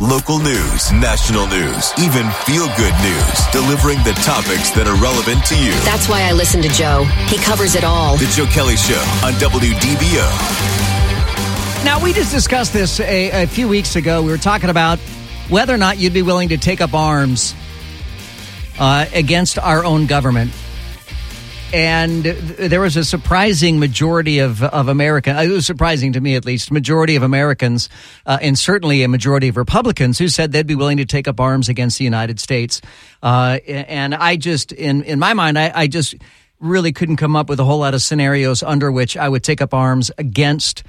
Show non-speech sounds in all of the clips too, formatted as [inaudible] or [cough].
Local news, national news, even feel good news, delivering the topics that are relevant to you. That's why I listen to Joe. He covers it all. The Joe Kelly Show on WDBO. Now, we just discussed this a, a, few weeks ago. We were talking about whether or not you'd be willing to take up arms uh, against our own government. And there was a surprising majority of, of Americans, it was surprising to me at least, majority of Americans, uh, and certainly a majority of Republicans who said they'd be willing to take up arms against the United States. Uh, and I just, in, in my mind, I, I just really couldn't come up with a whole lot of scenarios under which I would take up arms against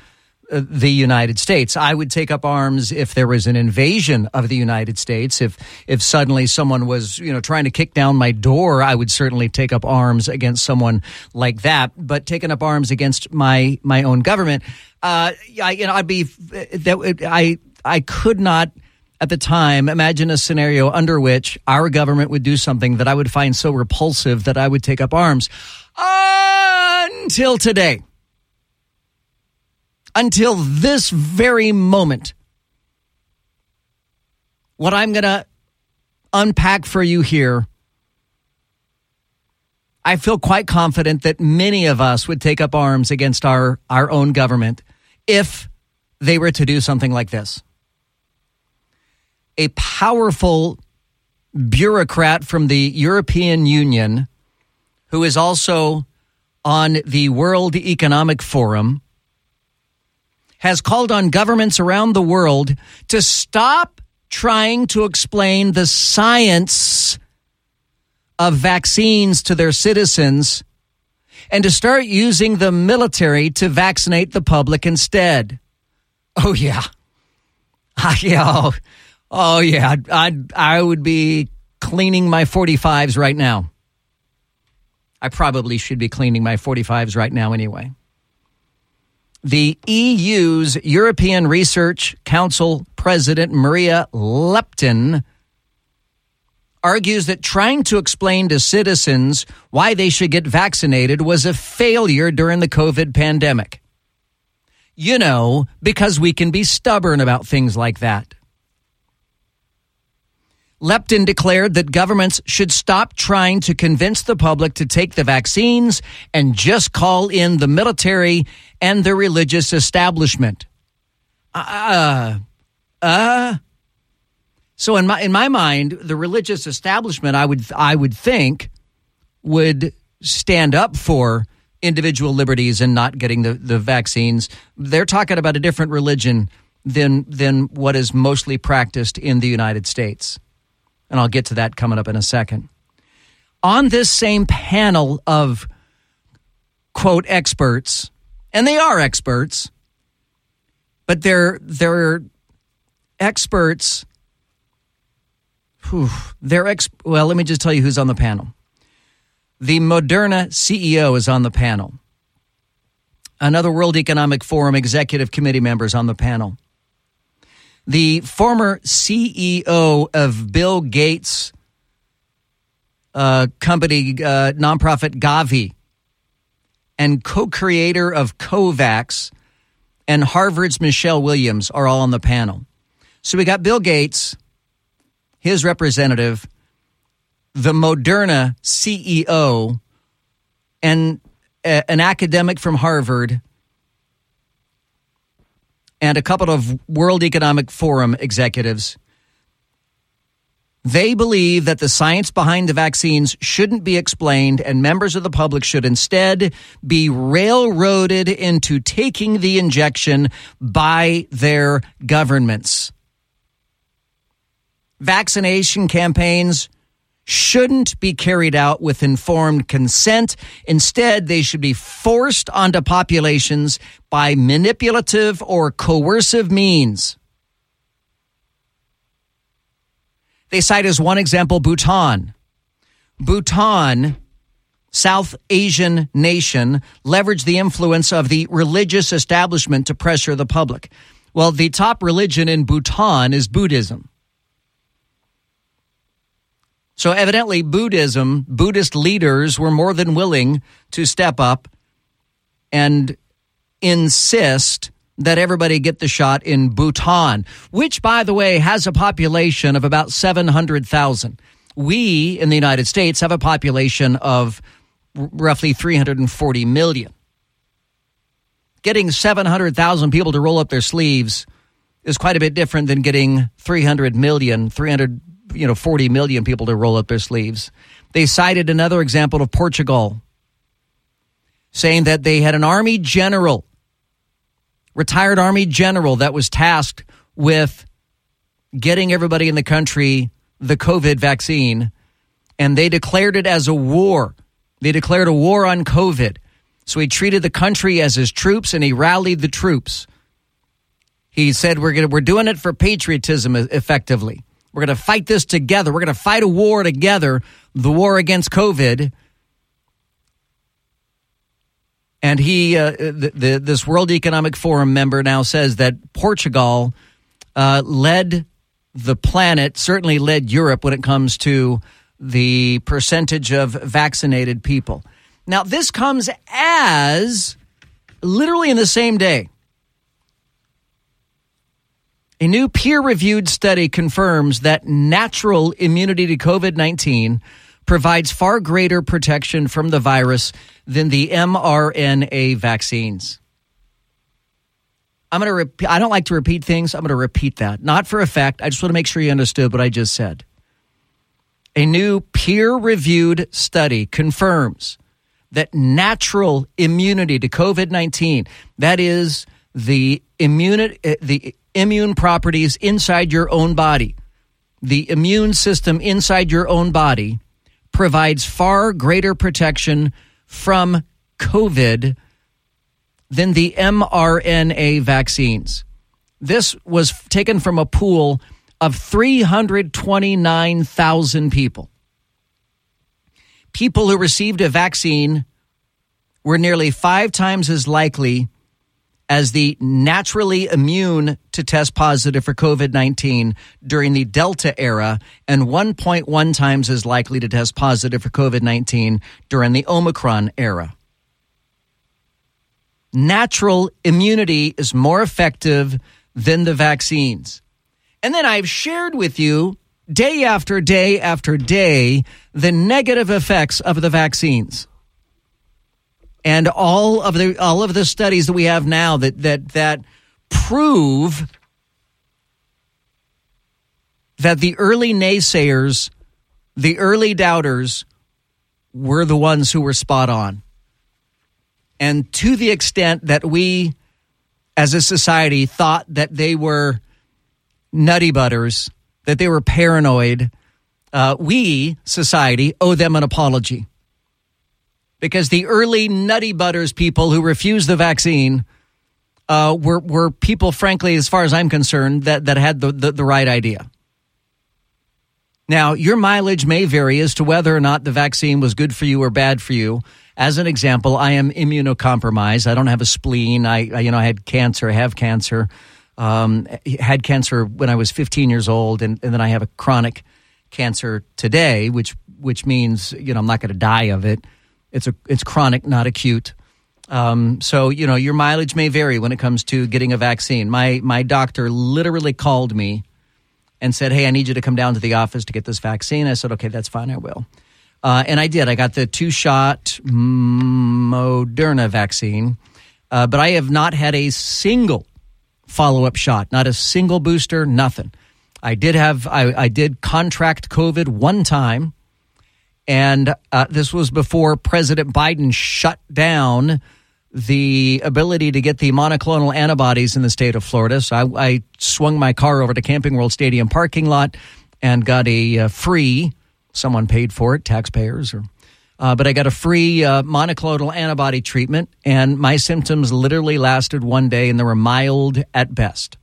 the United States. I would take up arms if there was an invasion of the United States. If if suddenly someone was, you know, trying to kick down my door, I would certainly take up arms against someone like that. But taking up arms against my my own government, uh, I, you know, I'd be that I I could not at the time imagine a scenario under which our government would do something that I would find so repulsive that I would take up arms until today until this very moment. What I'm going to unpack for you here, I feel quite confident that many of us would take up arms against our, our own government if they were to do something like this. A powerful bureaucrat from the European Union, who is also on the World Economic Forum, has called on governments around the world to stop trying to explain the science of vaccines to their citizens and to start using the military to vaccinate the public instead. Oh, yeah. [laughs] yeah. Oh, oh yeah. I'd, I would be cleaning my 45s right now. I probably should be cleaning my 45s right now anyway the EU's European Research Council President Maria Leptin argues that trying to explain to citizens why they should get vaccinated was a failure during the COVID pandemic. You know, because we can be stubborn about things like that. Leptin declared that governments should stop trying to convince the public to take the vaccines and just call in the military and the religious establishment. Uh, uh, so in my in my mind, the religious establishment, I would I would think, would stand up for individual liberties and not getting the, the vaccines. They're talking about a different religion than than what is mostly practiced in the United States and I'll get to that coming up in a second. On this same panel of quote experts, and they are experts, but they're they're experts. Whew, they're ex. Well, let me just tell you who's on the panel. The Moderna CEO is on the panel. Another World Economic Forum executive committee member is on the panel the former CEO of Bill Gates' uh, company, uh, nonprofit Gavi, and co creator of COVAX, and Harvard's Michelle Williams are all on the panel. So we got Bill Gates, his representative, the Moderna CEO, and a, uh, an academic from Harvard and a couple of World Economic Forum executives. They believe that the science behind the vaccines shouldn't be explained, and members of the public should instead be railroaded into taking the injection by their governments. Vaccination campaigns shouldn't be carried out with informed consent. Instead, they should be forced onto populations by manipulative or coercive means. They cite as one example Bhutan. Bhutan, South Asian nation, leveraged the influence of the religious establishment to pressure the public. Well, the top religion in Bhutan is Buddhism. So evidently, Buddhism, Buddhist leaders were more than willing to step up and insist that everybody get the shot in Bhutan, which, by the way, has a population of about 700,000. We in the United States have a population of roughly 340 million. Getting 700,000 people to roll up their sleeves is quite a bit different than getting 300 million, 300 you know 40 million people to roll up their sleeves. They cited another example of Portugal, saying that they had an army general, retired army general, that was tasked with getting everybody in the country the COVID vaccine, and they declared it as a war. They declared a war on COVID. So he treated the country as his troops and he rallied the troops. He said, We're, gonna, we're doing it for patriotism effectively. We're going to fight this together. We're going to fight a war together, the war against COVID. And he, uh, the, the, this World Economic Forum member now says that Portugal uh, led the planet, certainly led Europe when it comes to the percentage of vaccinated people. Now, this comes as literally in the same day a new peer reviewed study confirms that natural immunity to COVID 19 provides far greater protection from the virus than the mRNA vaccines. I'm going to repeat, I don't like to repeat things. I'm going to repeat that. Not for effect. I just want to make sure you understood what I just said. A new peer reviewed study confirms that natural immunity to COVID 19, that is, the immunity, eh, the immune properties inside your own body. The immune system inside your own body provides far greater protection from COVID than the mRNA vaccines. This was taken from a pool of 329,000 people. People who received a vaccine were nearly five times as likely as the naturally immune to test positive for COVID 19 during the Delta era and 1.1 times as likely to test positive for COVID 19 during the Omicron era. Natural immunity is more effective than the vaccines. And then I've shared with you day after day after day the negative effects of the vaccines and all of the all of the studies that we have now that that that prove that the early naysayers, the early doubters were the ones who were spot on. And to the extent that we as a society thought that they were nutty butters, that they were paranoid, uh, we, society, owe them an apology because the early nutty butters people who refused the vaccine uh, were were people, frankly, as far as I'm concerned, that that had the, the, the right idea. Now, your mileage may vary as to whether or not the vaccine was good for you or bad for you. As an example, I am immunocompromised. I don't have a spleen. I, I you know, I had cancer. I have cancer. Um, had cancer when I was 15 years old, and, and then I have a chronic cancer today, which which means you know I'm not going to die of it. It's a it's chronic, not acute. Um, so you know your mileage may vary when it comes to getting a vaccine. My my doctor literally called me and said, "Hey, I need you to come down to the office to get this vaccine." I said, "Okay, that's fine, I will." Uh, and I did. I got the two shot Moderna vaccine, uh, but I have not had a single follow up shot, not a single booster, nothing. I did have I, I did contract COVID one time and uh, this was before President Biden shut down the ability to get the monoclonal antibodies in the state of Florida. So I, I swung my car over to Camping World Stadium parking lot and got a uh, free, someone paid for it, taxpayers or. Uh, but I got a free uh, monoclonal antibody treatment, and my symptoms literally lasted one day, and they were mild at best.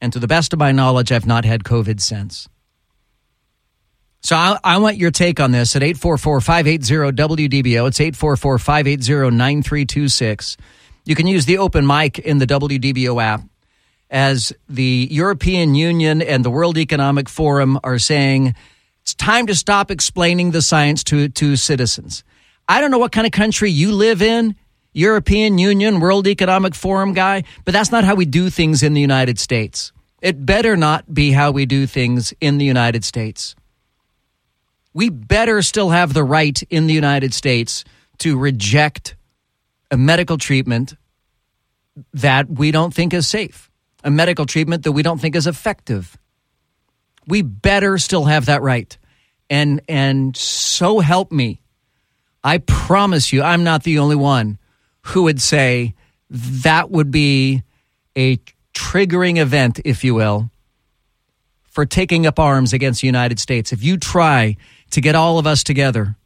And to the best of my knowledge, I've not had COVID since. So I, I, want your take on this at 844-580-WDBO. It's 844-580-9326. You can use the open mic in the WDBO app as the European Union and the World Economic Forum are saying it's time to stop explaining the science to, to citizens. I don't know what kind of country you live in, European Union, World Economic Forum guy, but that's not how we do things in the United States. It better not be how we do things in the United States we better still have the right in the United States to reject a medical treatment that we don't think is safe, a medical treatment that we don't think is effective. We better still have that right. And and so help me. I promise you I'm not the only one who would say that would be a triggering event if you will for taking up arms against the United States. If you try to get all of us together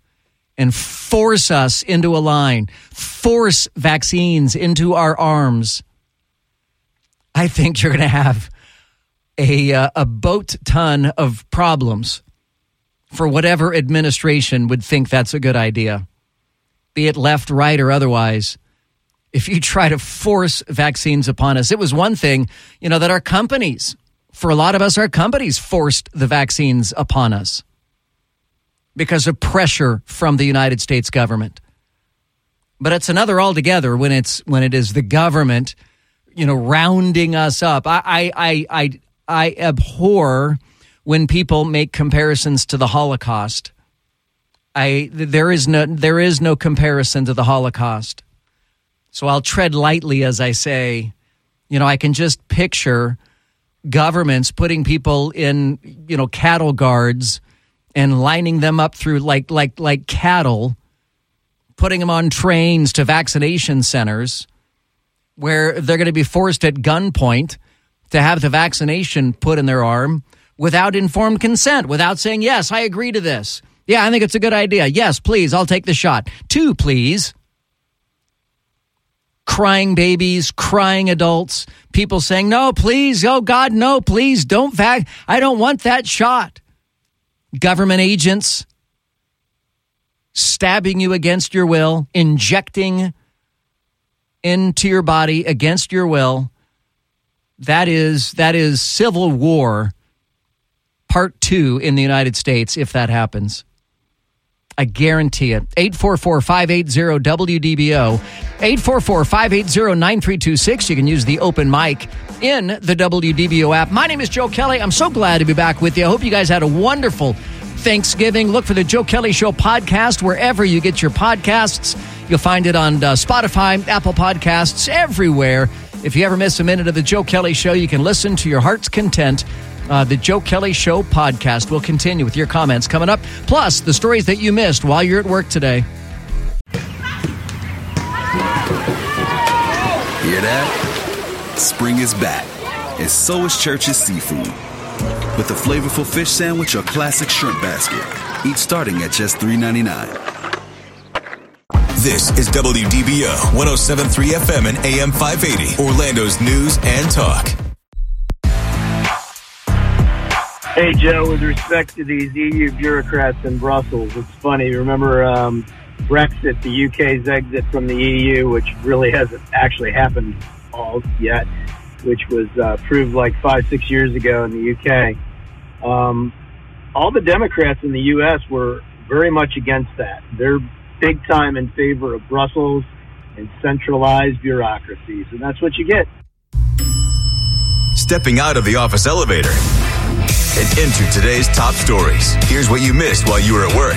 and force us into a line, force vaccines into our arms, I think you're going to have a, uh, a boat ton of problems for whatever administration would think that's a good idea, be it left, right, or otherwise. If you try to force vaccines upon us, it was one thing, you know, that our companies, for a lot of us, our companies forced the vaccines upon us because of pressure from the United States government. But it's another altogether when it's when it is the government, you know, rounding us up. I I I I, I abhor when people make comparisons to the Holocaust. I there is no there is no comparison to the Holocaust. So I'll tread lightly as I say, you know, I can just picture governments putting people in, you know, cattle guards and lining them up through like like like cattle, putting them on trains to vaccination centers where they're going to be forced at gunpoint to have the vaccination put in their arm without informed consent, without saying, Yes, I agree to this. Yeah, I think it's a good idea. Yes, please, I'll take the shot. Two, please. Crying babies, crying adults, people saying, No, please, oh God, no, please, don't vac. I don't want that shot government agents stabbing you against your will, injecting into your body against your will. That is that is civil war part 2 in the United States if that happens. I guarantee it. 844-580-WDBO. 844-580-9326. You can use the open mic in the WDBO app. My name is Joe Kelly. I'm so glad to be back with you. I hope you guys had a wonderful Thanksgiving. Look for the Joe Kelly Show podcast wherever you get your podcasts. You'll find it on uh, Spotify, Apple Podcasts, everywhere. If you ever miss a minute of the Joe Kelly Show, you can listen to your heart's content uh, the Joe Kelly Show podcast will continue with your comments coming up, plus the stories that you missed while you're at work today. Hear that? Spring is back, and so is Church's Seafood. With a flavorful fish sandwich or classic shrimp basket, each starting at just $3.99. This is WDBO 1073 FM and AM 580, Orlando's news and talk. Hey, Joe, with respect to these EU bureaucrats in Brussels, it's funny. Remember um, Brexit, the UK's exit from the EU, which really hasn't actually happened all yet, which was uh, proved like five, six years ago in the UK. Um, all the Democrats in the U.S. were very much against that. They're big time in favor of Brussels and centralized bureaucracies, and that's what you get. Stepping out of the office elevator and enter today's top stories. Here's what you missed while you were at work.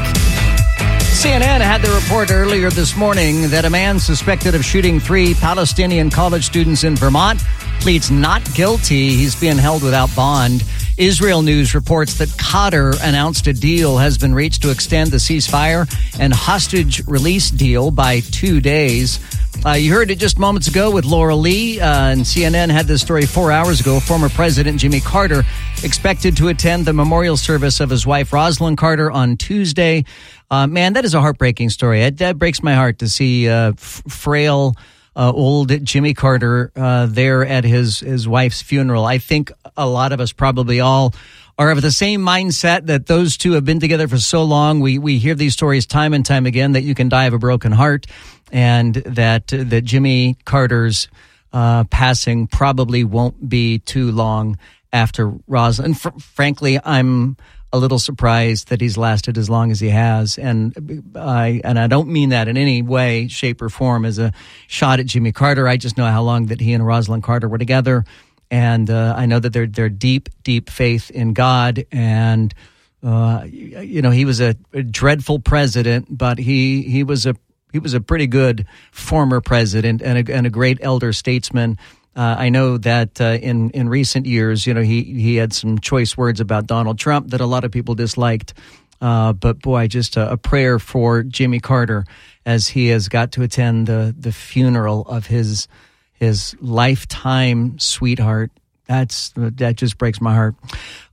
CNN had the report earlier this morning that a man suspected of shooting three Palestinian college students in Vermont pleads not guilty. He's being held without bond. Israel News reports that Qatar announced a deal has been reached to extend the ceasefire and hostage release deal by two days. Uh, you heard it just moments ago with Laura Lee, uh, and CNN had this story four hours ago. Former President Jimmy Carter expected to attend the memorial service of his wife, Rosalynn Carter, on Tuesday. Uh, man, that is a heartbreaking story. It, that breaks my heart to see uh, frail, uh, old Jimmy Carter uh, there at his, his wife's funeral. I think a lot of us probably all are of the same mindset that those two have been together for so long. We we hear these stories time and time again that you can die of a broken heart, and that that Jimmy Carter's uh, passing probably won't be too long after Rosalynn. Fr- frankly, I'm a little surprised that he's lasted as long as he has, and I and I don't mean that in any way, shape, or form as a shot at Jimmy Carter. I just know how long that he and Rosalynn Carter were together, and uh, I know that they're they're deep, deep faith in God, and uh, you know he was a, a dreadful president, but he he was a he was a pretty good former president and a, and a great elder statesman. Uh, I know that uh, in in recent years, you know, he he had some choice words about Donald Trump that a lot of people disliked. Uh, but boy, just a, a, prayer for Jimmy Carter as he has got to attend the the funeral of his his lifetime sweetheart that's that just breaks my heart.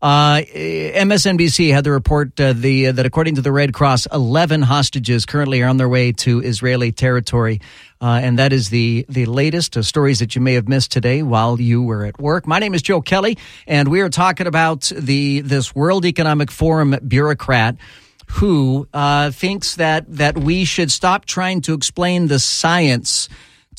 Uh, MSNBC had the report uh, the uh, that according to the Red Cross, eleven hostages currently are on their way to Israeli territory, uh, and that is the the latest uh, stories that you may have missed today while you were at work. My name is Joe Kelly, and we are talking about the this World Economic Forum bureaucrat who uh, thinks that that we should stop trying to explain the science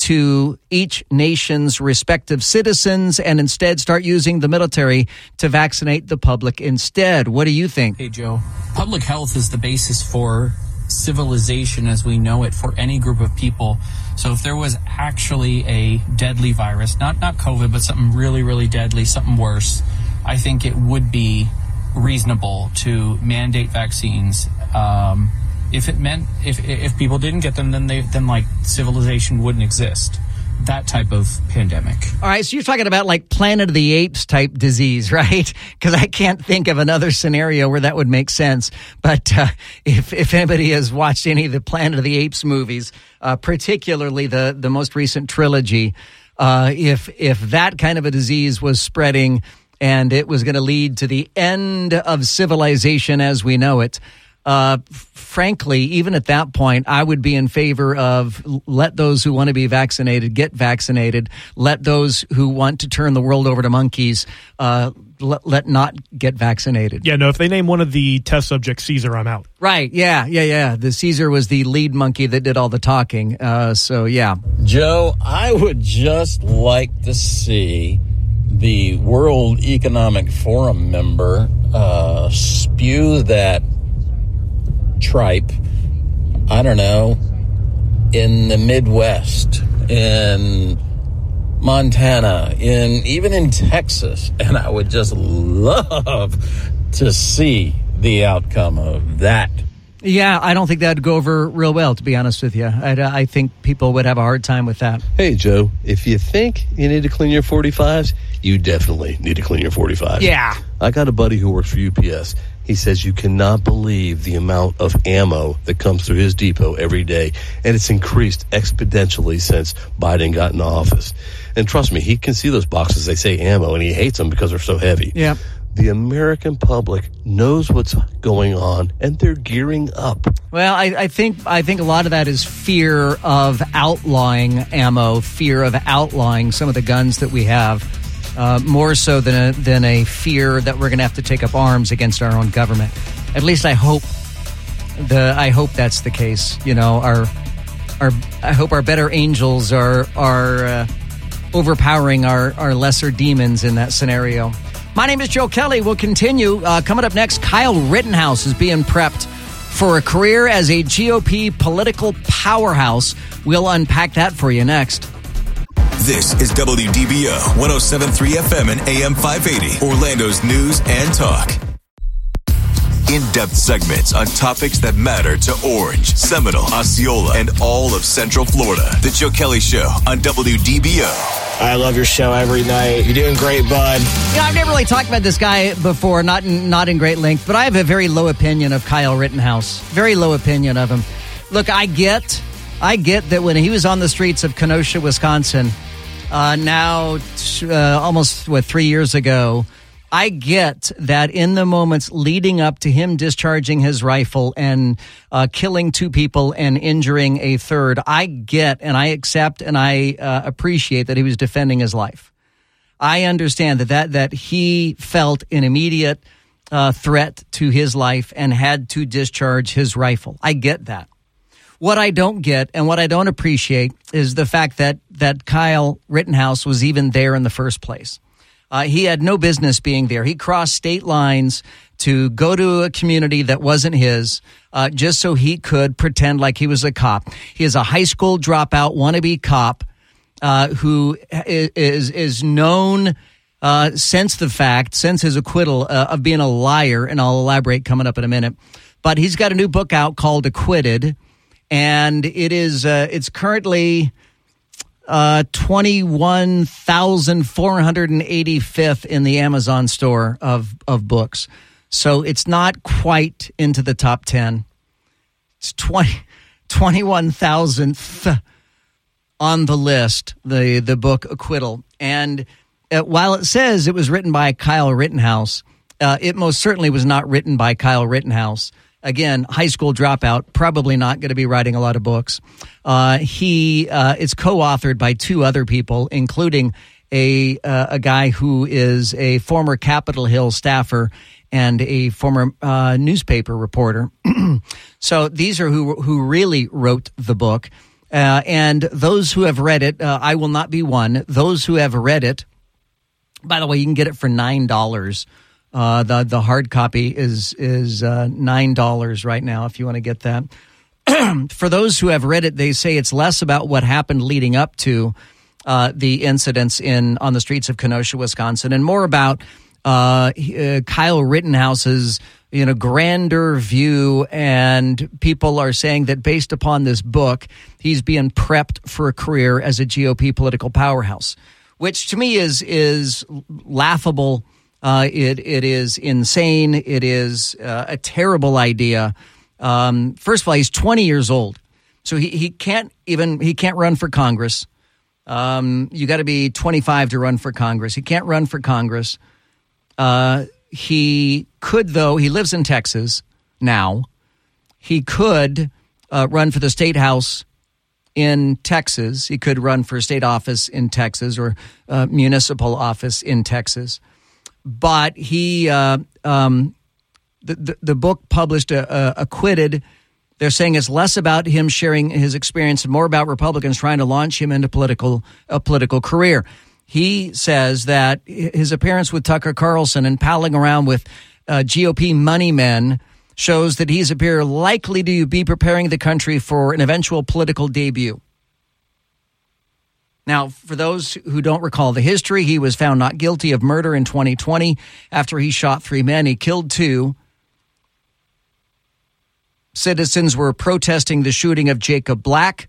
to each nation's respective citizens and instead start using the military to vaccinate the public instead. What do you think? Hey, Joe. Public health is the basis for civilization as we know it for any group of people. So if there was actually a deadly virus, not not COVID, but something really really deadly, something worse, I think it would be reasonable to mandate vaccines um, if it meant if if people didn't get them, then they then like civilization wouldn't exist. That type of pandemic. All right, so you're talking about like Planet of the Apes type disease, [laughs] right? Because I can't think of another scenario where that would make sense. But uh, if if anybody has watched any of the Planet of the Apes movies, uh, particularly the the most recent trilogy, uh, if if that kind of a disease was spreading and it was going to lead to the end of civilization as we know it uh, frankly, even at that point, I would be in favor of let those who want to be vaccinated get vaccinated. Let those who want to turn the world over to monkeys uh, let, let not get vaccinated. Yeah, no. If they name one of the test subjects Caesar, I'm out. Right? Yeah, yeah, yeah. The Caesar was the lead monkey that did all the talking. Uh, so yeah, Joe, I would just like to see the World Economic Forum member uh, spew that tripe, I don't know, in the Midwest, in Montana, in even in Texas, [laughs] and I would just love to see the outcome of that. Yeah, I don't think that'd go over real well, to be honest with you. I, uh, I think people would have a hard time with that. Hey, Joe, if you think you need to clean your 45s, you definitely need to clean your 45s. Yeah. I got a buddy who works for UPS. He says you cannot believe the amount of ammo that comes through his depot every day, and it's increased exponentially since Biden got in office. And trust me, he can see those boxes. They say ammo, and he hates them because they're so heavy. Yeah. The American public knows what's going on, and they're gearing up. Well, I, I think I think a lot of that is fear of outlawing ammo, fear of outlawing some of the guns that we have uh, more so than a, than a fear that we're going to have to take up arms against our own government. At least I hope the I hope that's the case. You know, our our I hope our better angels are are uh, overpowering our our lesser demons in that scenario. My name is Joe Kelly. We'll continue. Uh, coming up next, Kyle Rittenhouse is being prepped for a career as a GOP political powerhouse. We'll unpack that for you next. This is WDBO 1073 FM and AM 580, Orlando's news and talk. In depth segments on topics that matter to Orange, Seminole, Osceola, and all of Central Florida. The Joe Kelly Show on WDBO. I love your show every night. You're doing great, bud. You know, I've never really talked about this guy before, not in, not in great length, but I have a very low opinion of Kyle Rittenhouse. Very low opinion of him. Look, I get, I get that when he was on the streets of Kenosha, Wisconsin, uh, now uh, almost what three years ago. I get that in the moments leading up to him discharging his rifle and uh, killing two people and injuring a third, I get and I accept and I uh, appreciate that he was defending his life. I understand that that that he felt an immediate uh, threat to his life and had to discharge his rifle. I get that. What I don't get and what I don't appreciate is the fact that that Kyle Rittenhouse was even there in the first place. Uh, he had no business being there. He crossed state lines to go to a community that wasn't his, uh, just so he could pretend like he was a cop. He is a high school dropout wannabe cop uh, who is is known uh, since the fact, since his acquittal uh, of being a liar, and I'll elaborate coming up in a minute. But he's got a new book out called Acquitted, and it is uh, it's currently uh, 21,485th in the Amazon store of, of books. So it's not quite into the top 10. It's 20, 21,000th on the list, the, the book Acquittal. And uh, while it says it was written by Kyle Rittenhouse, uh, it most certainly was not written by Kyle Rittenhouse again, high school dropout, probably not going to be writing a lot of books. Uh, he uh, it's co-authored by two other people, including a uh, a guy who is a former Capitol Hill staffer and a former uh, newspaper reporter. [clears throat] so these are who who really wrote the book. Uh, and those who have read it, uh, I will not be one. Those who have read it, by the way, you can get it for nine dollars uh, the the hard copy is is uh, nine dollars right now if you want to get that. [clears throat] For those who have read it, they say it's less about what happened leading up to uh, the incidents in on the streets of Kenosha, Wisconsin, and more about uh, uh, Kyle Rittenhouse's you know grander view. And people are saying that based upon this book, he's being prepped for a career as a GOP political powerhouse, which to me is is laughable uh, it it is insane. It is uh, a terrible idea. Um, first of all, he's 20 years old, so he, he can't even he can't run for Congress. Um, you got to be 25 to run for Congress. He can't run for Congress. Uh, he could, though. He lives in Texas now. He could uh, run for the state house in Texas. He could run for state office in Texas or uh, municipal office in Texas but he uh, um, the, the, the book published uh, uh, acquitted. They're saying it's less about him sharing his experience and more about Republicans trying to launch him into political a political career. He says that his appearance with Tucker Carlson and palling around with uh, GOP money men shows that he's appear likely to be preparing the country for an eventual political debut. Now, for those who don't recall the history, he was found not guilty of murder in 2020 after he shot three men. He killed two. Citizens were protesting the shooting of Jacob Blake,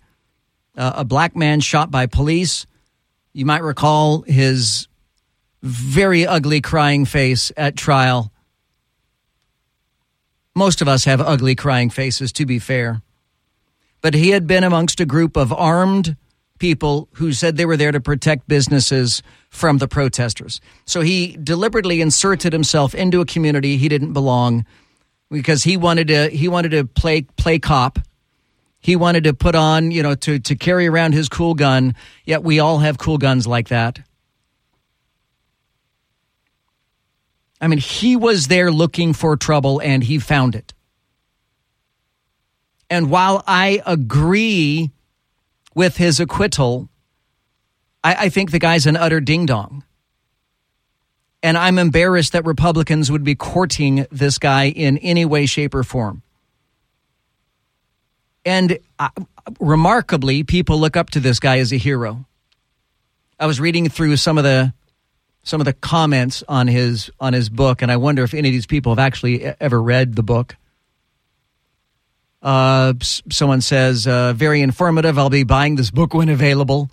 uh, a black man shot by police. You might recall his very ugly crying face at trial. Most of us have ugly crying faces, to be fair. But he had been amongst a group of armed people who said they were there to protect businesses from the protesters. So he deliberately inserted himself into a community he didn't belong because he wanted to he wanted to play play cop. He wanted to put on, you know, to to carry around his cool gun. Yet we all have cool guns like that. I mean, he was there looking for trouble and he found it. And while I agree with his acquittal, I, I think the guy's an utter ding dong. And I'm embarrassed that Republicans would be courting this guy in any way, shape, or form. And uh, remarkably, people look up to this guy as a hero. I was reading through some of the some of the comments on his on his book, and I wonder if any of these people have actually ever read the book. Uh, someone says, uh, very informative. I'll be buying this book when available.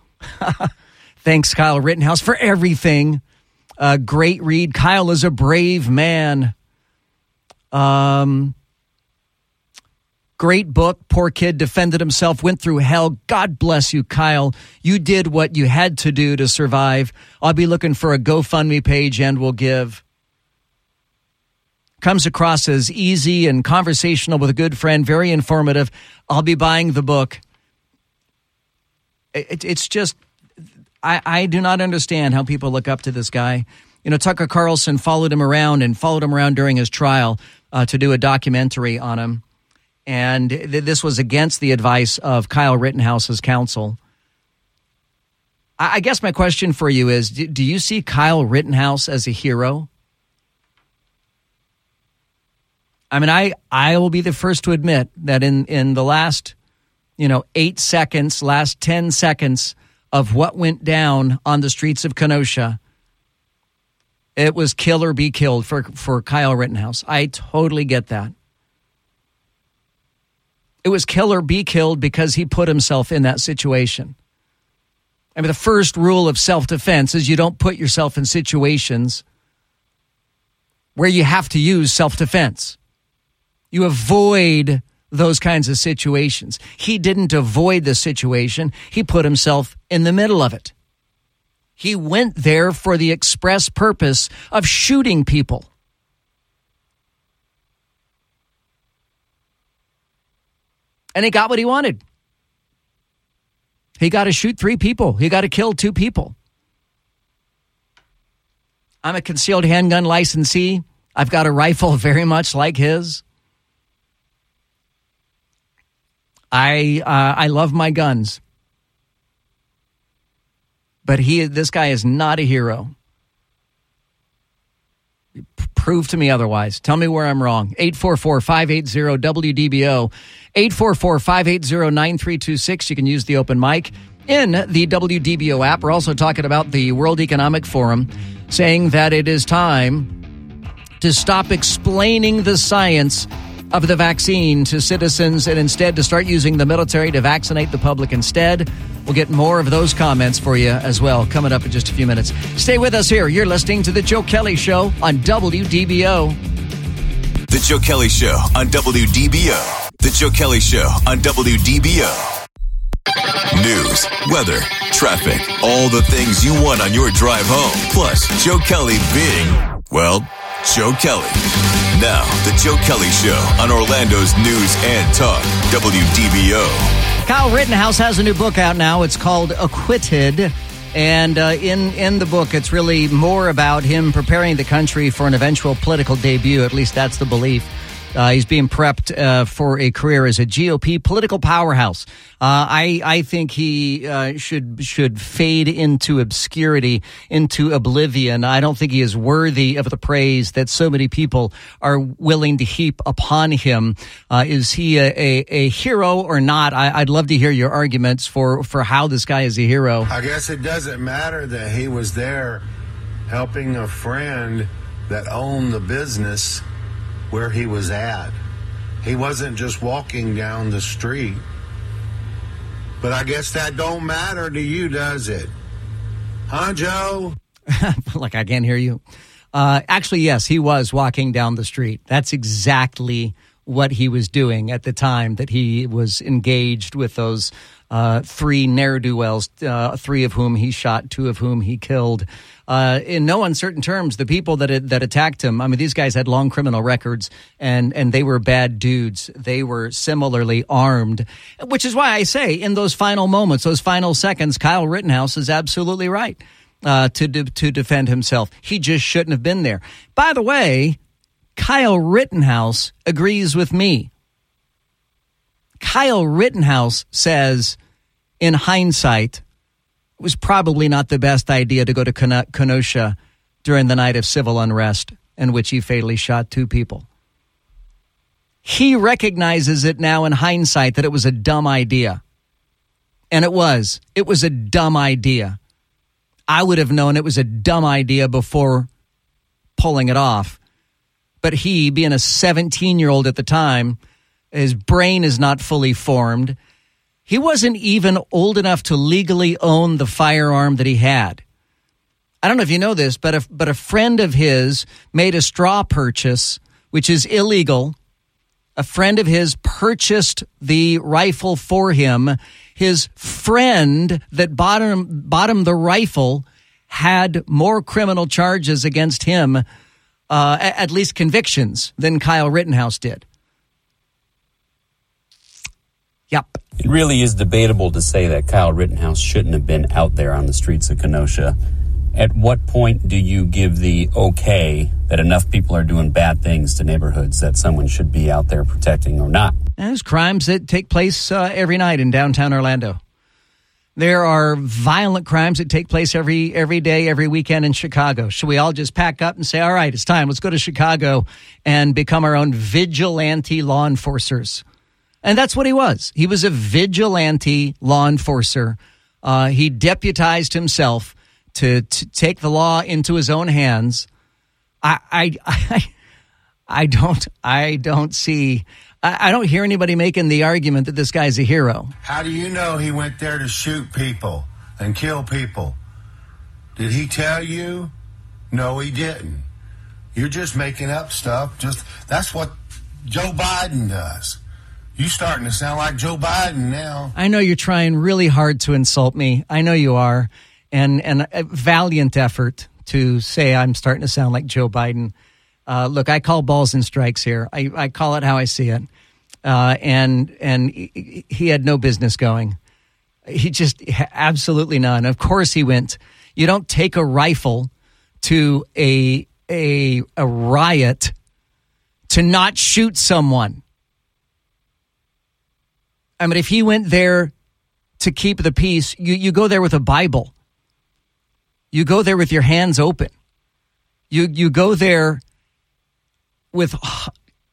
[laughs] Thanks, Kyle Rittenhouse, for everything. Uh, great read. Kyle is a brave man. Um, great book. Poor kid defended himself, went through hell. God bless you, Kyle. You did what you had to do to survive. I'll be looking for a GoFundMe page and we'll give comes across as easy and conversational with a good friend, very informative. I'll be buying the book. It, it's just, I, I do not understand how people look up to this guy. You know, Tucker Carlson followed him around and followed him around during his trial uh, to do a documentary on him. And th- this was against the advice of Kyle Rittenhouse's counsel. I, I guess my question for you is do, do you see Kyle Rittenhouse as a hero? I mean, I, I will be the first to admit that in, in the last, you know, eight seconds, last 10 seconds of what went down on the streets of Kenosha, it was kill or be killed for, for Kyle Rittenhouse. I totally get that. It was kill or be killed because he put himself in that situation. I mean, the first rule of self defense is you don't put yourself in situations where you have to use self defense. You avoid those kinds of situations. He didn't avoid the situation, he put himself in the middle of it. He went there for the express purpose of shooting people. And he got what he wanted. He got to shoot three people, he got to kill two people. I'm a concealed handgun licensee. I've got a rifle [laughs] very much like his. I uh, I love my guns, but he this guy is not a hero. Prove to me otherwise. Tell me where I'm wrong. 844-580-WDBO. 844-580-9326. You can use the open mic in the WDBO app. We're also talking about the World Economic Forum saying that it is time to stop explaining the science of the vaccine to citizens and instead to start using the military to vaccinate the public instead. We'll get more of those comments for you as well coming up in just a few minutes. Stay with us here. You're listening to The Joe Kelly Show on WDBO. The Joe Kelly Show on WDBO. The Joe Kelly Show on WDBO. News, weather, traffic, all the things you want on your drive home. Plus, Joe Kelly being, well, Joe Kelly. Now, The Joe Kelly Show on Orlando's News and Talk, WDBO. Kyle Rittenhouse has a new book out now. It's called Acquitted. And uh, in in the book, it's really more about him preparing the country for an eventual political debut. At least that's the belief. Uh, he's being prepped uh, for a career as a GOP political powerhouse. Uh, I I think he uh, should should fade into obscurity, into oblivion. I don't think he is worthy of the praise that so many people are willing to heap upon him. Uh, is he a, a, a, hero or not? I, would love to hear your arguments for for how this guy is a hero. I guess it doesn't matter that he was there helping a friend that owned the business where he was at. He wasn't just walking down the street. But I guess that don't matter to you, does it? Huh, Joe? [laughs] like I can't hear you. Uh, actually, yes, he was walking down the street. That's exactly what he was doing at the time that he was engaged with those uh, three ne'er do wells, uh, three of whom he shot, two of whom he killed. Uh, in no uncertain terms, the people that that attacked him. I mean, these guys had long criminal records, and and they were bad dudes. They were similarly armed, which is why I say in those final moments, those final seconds, Kyle Rittenhouse is absolutely right uh, to de- to defend himself. He just shouldn't have been there. By the way, Kyle Rittenhouse agrees with me. Kyle Rittenhouse says, in hindsight, it was probably not the best idea to go to Kenosha during the night of civil unrest in which he fatally shot two people. He recognizes it now in hindsight that it was a dumb idea. And it was. It was a dumb idea. I would have known it was a dumb idea before pulling it off. But he, being a 17 year old at the time, his brain is not fully formed. He wasn't even old enough to legally own the firearm that he had. I don't know if you know this, but a, but a friend of his made a straw purchase, which is illegal. A friend of his purchased the rifle for him. His friend that bought him, bought him the rifle had more criminal charges against him, uh, at least convictions, than Kyle Rittenhouse did. Yep. It really is debatable to say that Kyle Rittenhouse shouldn't have been out there on the streets of Kenosha. at what point do you give the okay that enough people are doing bad things to neighborhoods that someone should be out there protecting or not? There's crimes that take place uh, every night in downtown Orlando. There are violent crimes that take place every every day, every weekend in Chicago. Should we all just pack up and say, "All right, it's time. Let's go to Chicago and become our own vigilante law enforcers"? And that's what he was. He was a vigilante law enforcer. Uh, he deputized himself to, to take the law into his own hands. I, I, [laughs] I, I don't, I don't see, I, I don't hear anybody making the argument that this guy's a hero. How do you know he went there to shoot people and kill people? Did he tell you? No, he didn't. You're just making up stuff. Just that's what Joe Biden does. You starting to sound like Joe Biden now. I know you're trying really hard to insult me. I know you are. And, and a valiant effort to say I'm starting to sound like Joe Biden. Uh, look, I call balls and strikes here. I, I call it how I see it. Uh, and and he, he had no business going. He just absolutely none. Of course he went. You don't take a rifle to a a a riot to not shoot someone. I mean, if he went there to keep the peace, you, you go there with a Bible. You go there with your hands open. You you go there with. [sighs]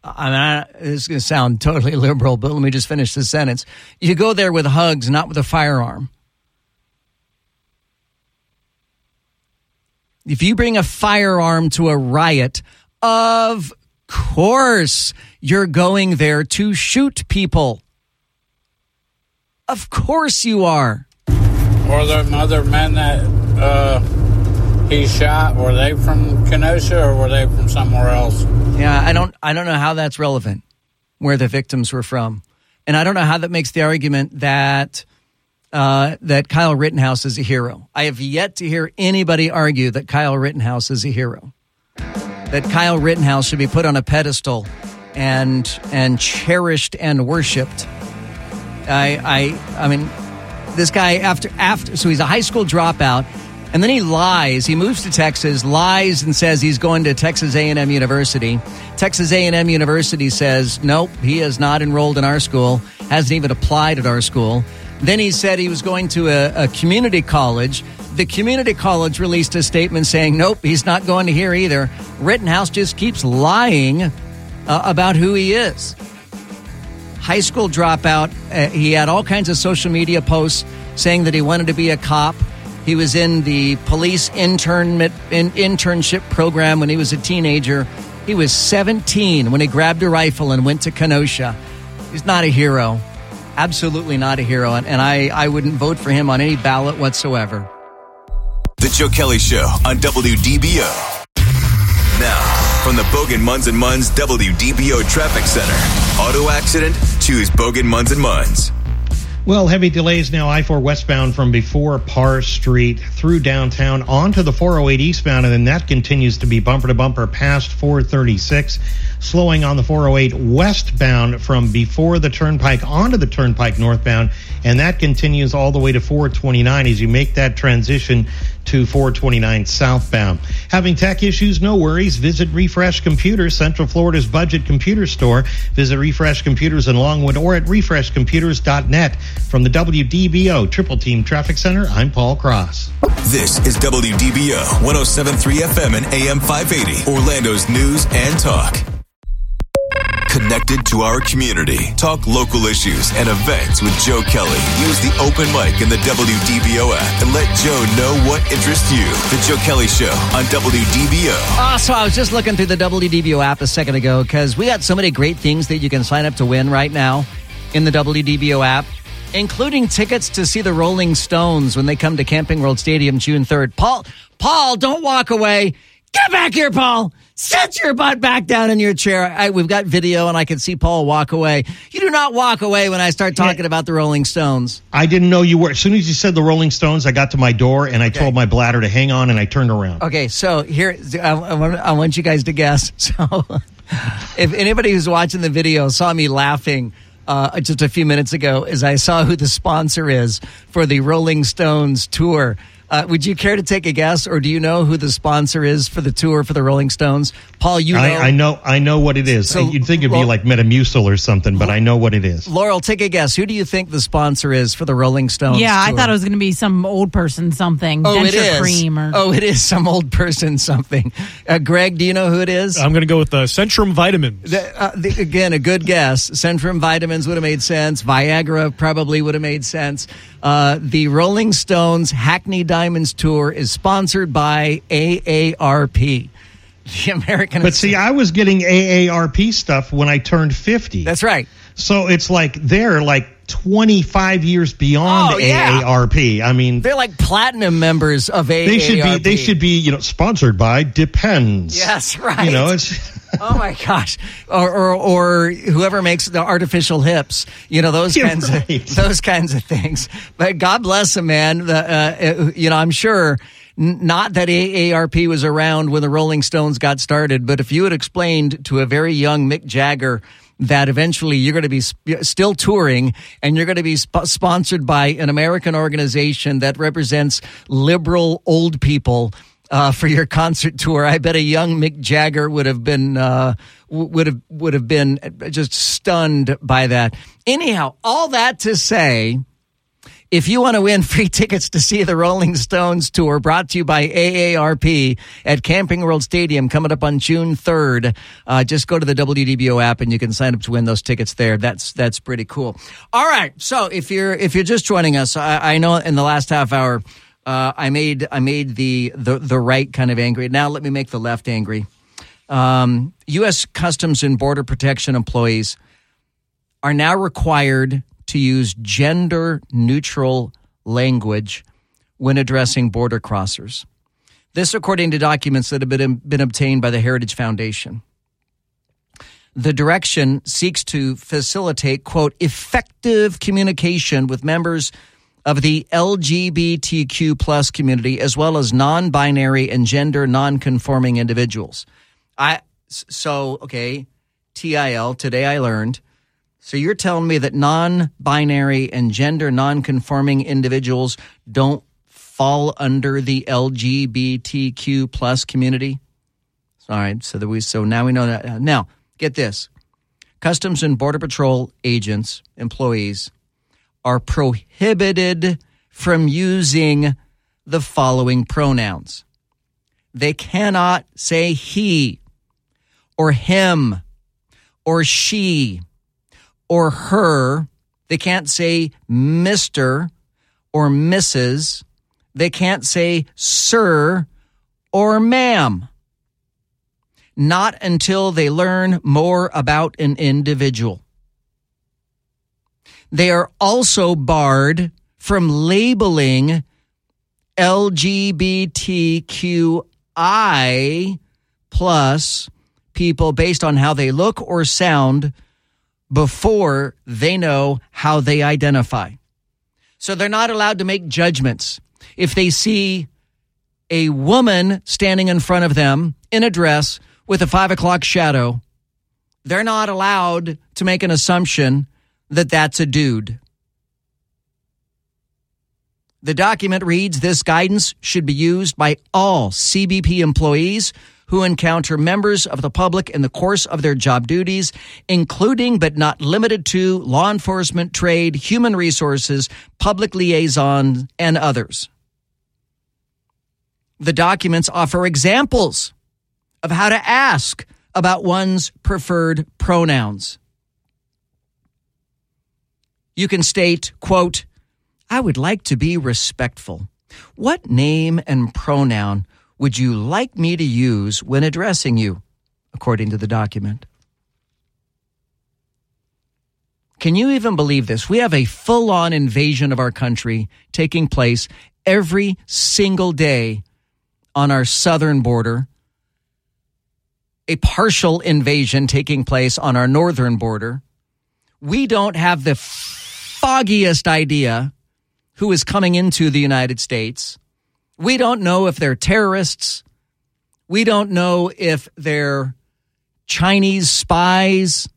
I mean, this is going to sound totally [laughs] liberal, but let me just finish this sentence. You go there with hugs, not with a firearm. If you bring a firearm to a riot, of course you're going there to shoot people. Of course you are. Were the other men that uh, he shot, were they from Kenosha or were they from somewhere else? Yeah, I don't I don't know how that's relevant where the victims were from. And I don't know how that makes the argument that uh, that Kyle Rittenhouse is a hero. I have yet to hear anybody argue that Kyle Rittenhouse is a hero. That Kyle Rittenhouse should be put on a pedestal and and cherished and worshipped. I I I mean this guy after after so he's a high school dropout and then he lies. He moves to texas lies and says he's going to texas a&m university. Texas a&m university says nope he is not enrolled in our school hasn't even applied at our school. Then he said he was going to a, a community college. The community college released a statement saying nope he's not going to here either. Rittenhouse just keeps lying uh, about who he is high school dropout. Uh, he had all kinds of social media posts saying that he wanted to be a cop. He was in the police intern, in, internship program when he was a teenager. He was 17 when he grabbed a rifle and went to Kenosha. He's not a hero. Absolutely not a hero. And, and I, I wouldn't vote for him on any ballot whatsoever. The Joe Kelly Show on WDBO. From the Bogin Munns and Munns WDBO Traffic Center. Auto accident? Choose Bogin Munns and Munns. Well, heavy delays now I 4 westbound from before Parr Street through downtown onto the 408 eastbound, and then that continues to be bumper to bumper past 436. Slowing on the 408 westbound from before the turnpike onto the turnpike northbound, and that continues all the way to 429 as you make that transition to 429 southbound. Having tech issues? No worries. Visit Refresh Computers, Central Florida's budget computer store. Visit Refresh Computers in Longwood or at refreshcomputers.net. From the WDBO Triple Team Traffic Center, I'm Paul Cross. This is WDBO 1073 FM and AM 580, Orlando's news and talk connected to our community. Talk local issues and events with Joe Kelly. Use the open mic in the WDBO app and let Joe know what interests you. The Joe Kelly Show on WDBO. Oh, ah, so I was just looking through the WDBO app a second ago because we got so many great things that you can sign up to win right now in the WDBO app. Including tickets to see the Rolling Stones when they come to Camping World Stadium June 3rd. Paul, Paul, don't walk away. Get back here, Paul. Sit your butt back down in your chair. I, we've got video, and I can see Paul walk away. You do not walk away when I start talking yeah. about the Rolling Stones. I didn't know you were. As soon as you said the Rolling Stones, I got to my door and I okay. told my bladder to hang on, and I turned around. Okay, so here I, I, want, I want you guys to guess. [laughs] So, if anybody who's watching the video saw me laughing. Uh, just a few minutes ago, as I saw who the sponsor is for the Rolling Stones tour Uh, would you care to take a guess, or do you know who the sponsor is for the tour for the Rolling Stones? Paul, you know. I, I know. I know what it is. So, You'd think it'd Lo- be like Metamucil or something, but I know what it is. Laurel, take a guess. Who do you think the sponsor is for the Rolling Stones? Yeah, I thought it was going to be some old person something. Oh, Denture it is. cream or Oh, it is some old person something. Uh, Greg, do you know who it is? I'm going to go with uh, Centrum Vitamins. The- uh, the, again, a good guess. Centrum Vitamins would have made sense. Viagra probably would have made sense. Uh, the Rolling Stones Hackney Diamonds Tour is sponsored by AARP, the American. But see, I was getting AARP stuff when I turned 50. That's right. So it's like they're like 25 years beyond Oh, yeah. AARP. I mean, They're like platinum members of AARP. they should be they should be you know sponsored by Depends. Yes, right. You know, it's [laughs] oh my gosh, or, or or whoever makes the artificial hips, you know those You're kinds right. of [laughs] those kinds of things. But God bless him, man. The, uh, you know, I'm sure not that AARP was around when the Rolling Stones got started, but if you had explained to a very young Mick Jagger. That eventually you're going to be sp- still touring and you're going to be sp- sponsored by an American organization that represents liberal old people uh, for your concert tour. I bet a young Mick Jagger would have been uh, would have would have been just stunned by that. Anyhow, all that to say, if you want to win free tickets to see the Rolling Stones tour, brought to you by AARP at Camping World Stadium, coming up on June third, uh, just go to the WDBO app and you can sign up to win those tickets there. That's that's pretty cool. All right, so if you're if you're just joining us, I, I know in the last half hour. Uh, I made I made the, the the right kind of angry. Now let me make the left angry. Um, U.S. Customs and Border Protection employees are now required to use gender neutral language when addressing border crossers. This, according to documents that have been, been obtained by the Heritage Foundation. The direction seeks to facilitate, quote, effective communication with members of the LGBTQ plus community as well as non-binary and gender non-conforming individuals. I so okay, TIL today I learned. So you're telling me that non-binary and gender non-conforming individuals don't fall under the LGBTQ plus community? All right, so that we so now we know that. Now, get this. Customs and Border Patrol agents, employees are prohibited from using the following pronouns. They cannot say he or him or she or her. They can't say Mr. or Mrs. They can't say sir or ma'am. Not until they learn more about an individual. They are also barred from labeling LGBTQI plus people based on how they look or sound before they know how they identify. So they're not allowed to make judgments. If they see a woman standing in front of them in a dress with a five o'clock shadow, they're not allowed to make an assumption that that's a dude. The document reads this guidance should be used by all CBP employees who encounter members of the public in the course of their job duties, including but not limited to law enforcement, trade, human resources, public liaison, and others. The documents offer examples of how to ask about one's preferred pronouns. You can state, quote, I would like to be respectful. What name and pronoun would you like me to use when addressing you? According to the document. Can you even believe this? We have a full on invasion of our country taking place every single day on our southern border, a partial invasion taking place on our northern border. We don't have the foggiest idea who is coming into the United States. We don't know if they're terrorists. We don't know if they're Chinese spies.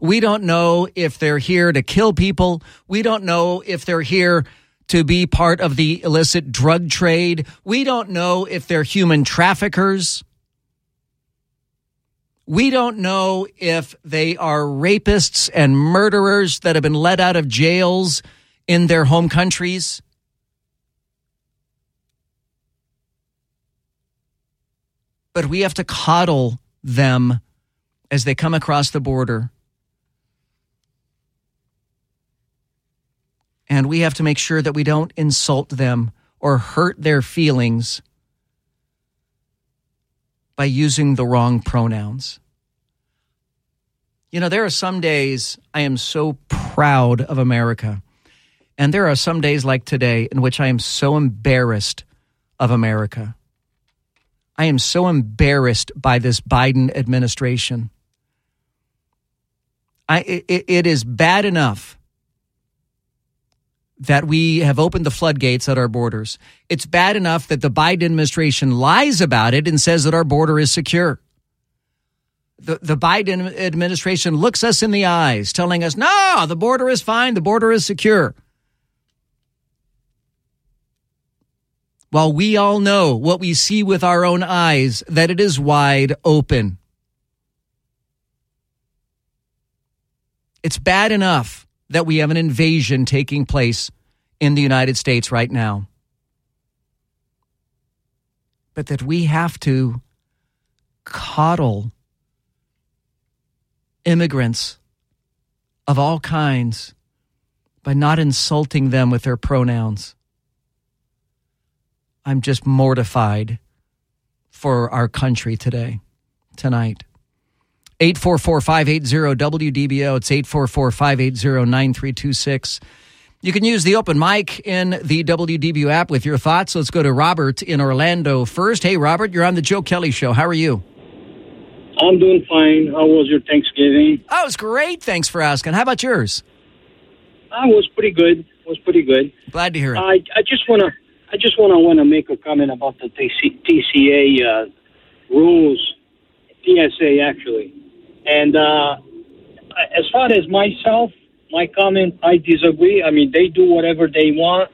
We don't know if they're here to kill people. We don't know if they're here to be part of the illicit drug trade. We don't know if they're human traffickers. We don't know if they are rapists and murderers that have been let out of jails in their home countries. But we have to coddle them as they come across the border. And we have to make sure that we don't insult them or hurt their feelings by using the wrong pronouns. You know, there are some days I am so proud of America. And there are some days like today in which I am so embarrassed of America. I am so embarrassed by this Biden administration. I, it, it is bad enough that we have opened the floodgates at our borders. It's bad enough that the Biden administration lies about it and says that our border is secure. The, the Biden administration looks us in the eyes, telling us, no, the border is fine, the border is secure. While we all know what we see with our own eyes, that it is wide open. It's bad enough that we have an invasion taking place in the United States right now. But that we have to coddle immigrants of all kinds by not insulting them with their pronouns. I'm just mortified for our country today, tonight. 844 580 WDBO. It's 844 580 9326. You can use the open mic in the WDBO app with your thoughts. Let's go to Robert in Orlando first. Hey, Robert, you're on the Joe Kelly Show. How are you? I'm doing fine. How was your Thanksgiving? Oh, it was great. Thanks for asking. How about yours? I was pretty good. Was pretty good. Glad to hear it. I I just wanna I just wanna wanna make a comment about the TC, TCA uh, rules, TSA actually, and uh, as far as myself, my comment, I disagree. I mean, they do whatever they want,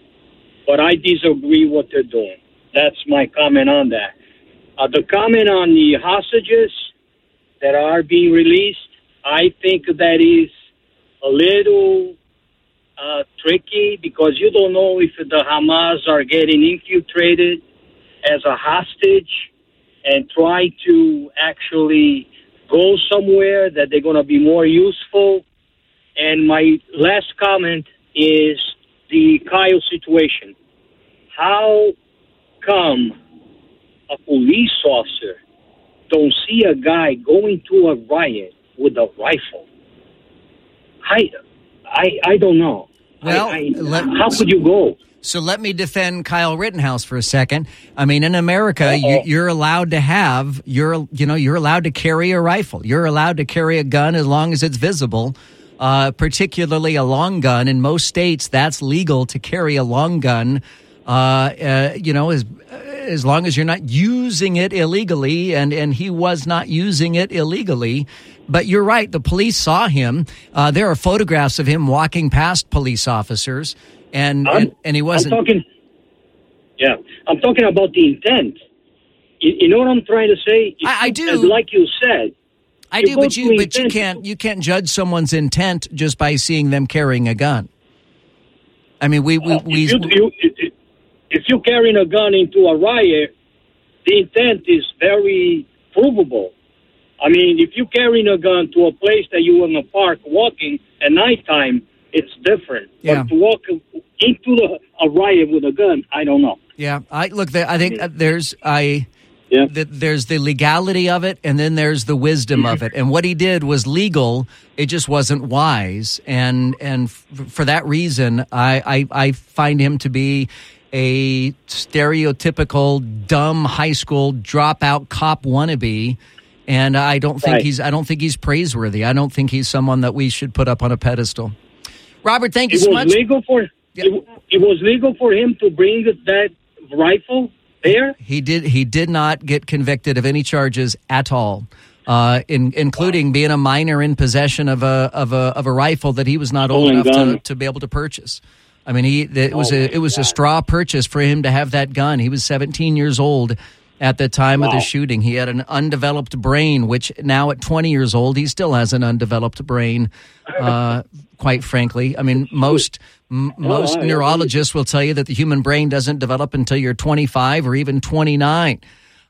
but I disagree what they're doing. That's my comment on that. Uh, the comment on the hostages that are being released, I think that is a little uh, tricky because you don't know if the Hamas are getting infiltrated as a hostage and try to actually go somewhere that they're going to be more useful and my last comment is the Kyle situation. How come a police officer don't see a guy going to a riot with a rifle? I, I, I don't know. Well, I, I, how could you go? So let me defend Kyle Rittenhouse for a second. I mean, in America, you, you're allowed to have you're you know you're allowed to carry a rifle. You're allowed to carry a gun as long as it's visible uh, particularly a long gun. In most states, that's legal to carry a long gun. Uh, uh, you know, as as long as you're not using it illegally, and and he was not using it illegally. But you're right. The police saw him. Uh, there are photographs of him walking past police officers, and and, and, he wasn't. I'm talking, yeah, I'm talking about the intent. You, you know what I'm trying to say? I, I do. Like you said, I do, but you but you can't you can't judge someone's intent just by seeing them carrying a gun. I mean, we we, we if, you, you, if you're carrying a gun into a riot, the intent is very provable. I mean, if you're carrying a gun to a place that you're in a park walking at nighttime, it's different. Yeah. But to walk into the, a riot with a gun, I don't know. Yeah, I look. I think uh, there's I yeah. The, there's the legality of it, and then there's the wisdom of it. And what he did was legal; it just wasn't wise. And and f- for that reason, I, I I find him to be a stereotypical dumb high school dropout cop wannabe. And I don't think Right. he's I don't think he's praiseworthy. I don't think he's someone that we should put up on a pedestal. Robert, thank you it so was much. legal for it, it was legal for him to bring that rifle there. He did. He did not get convicted of any charges at all, uh, in, including being a minor in possession of a of a of a rifle that he was not old enough to, to be able to purchase. I mean, he it was Oh, a it was a straw purchase for him to have that gun. He was 17 years old at the time of the shooting. He had an undeveloped brain, which now at 20 years old, he still has an undeveloped brain. Uh, quite frankly, I mean, most m- most Oh, neurologists will tell you that the human brain doesn't develop until you're 25 or even 29.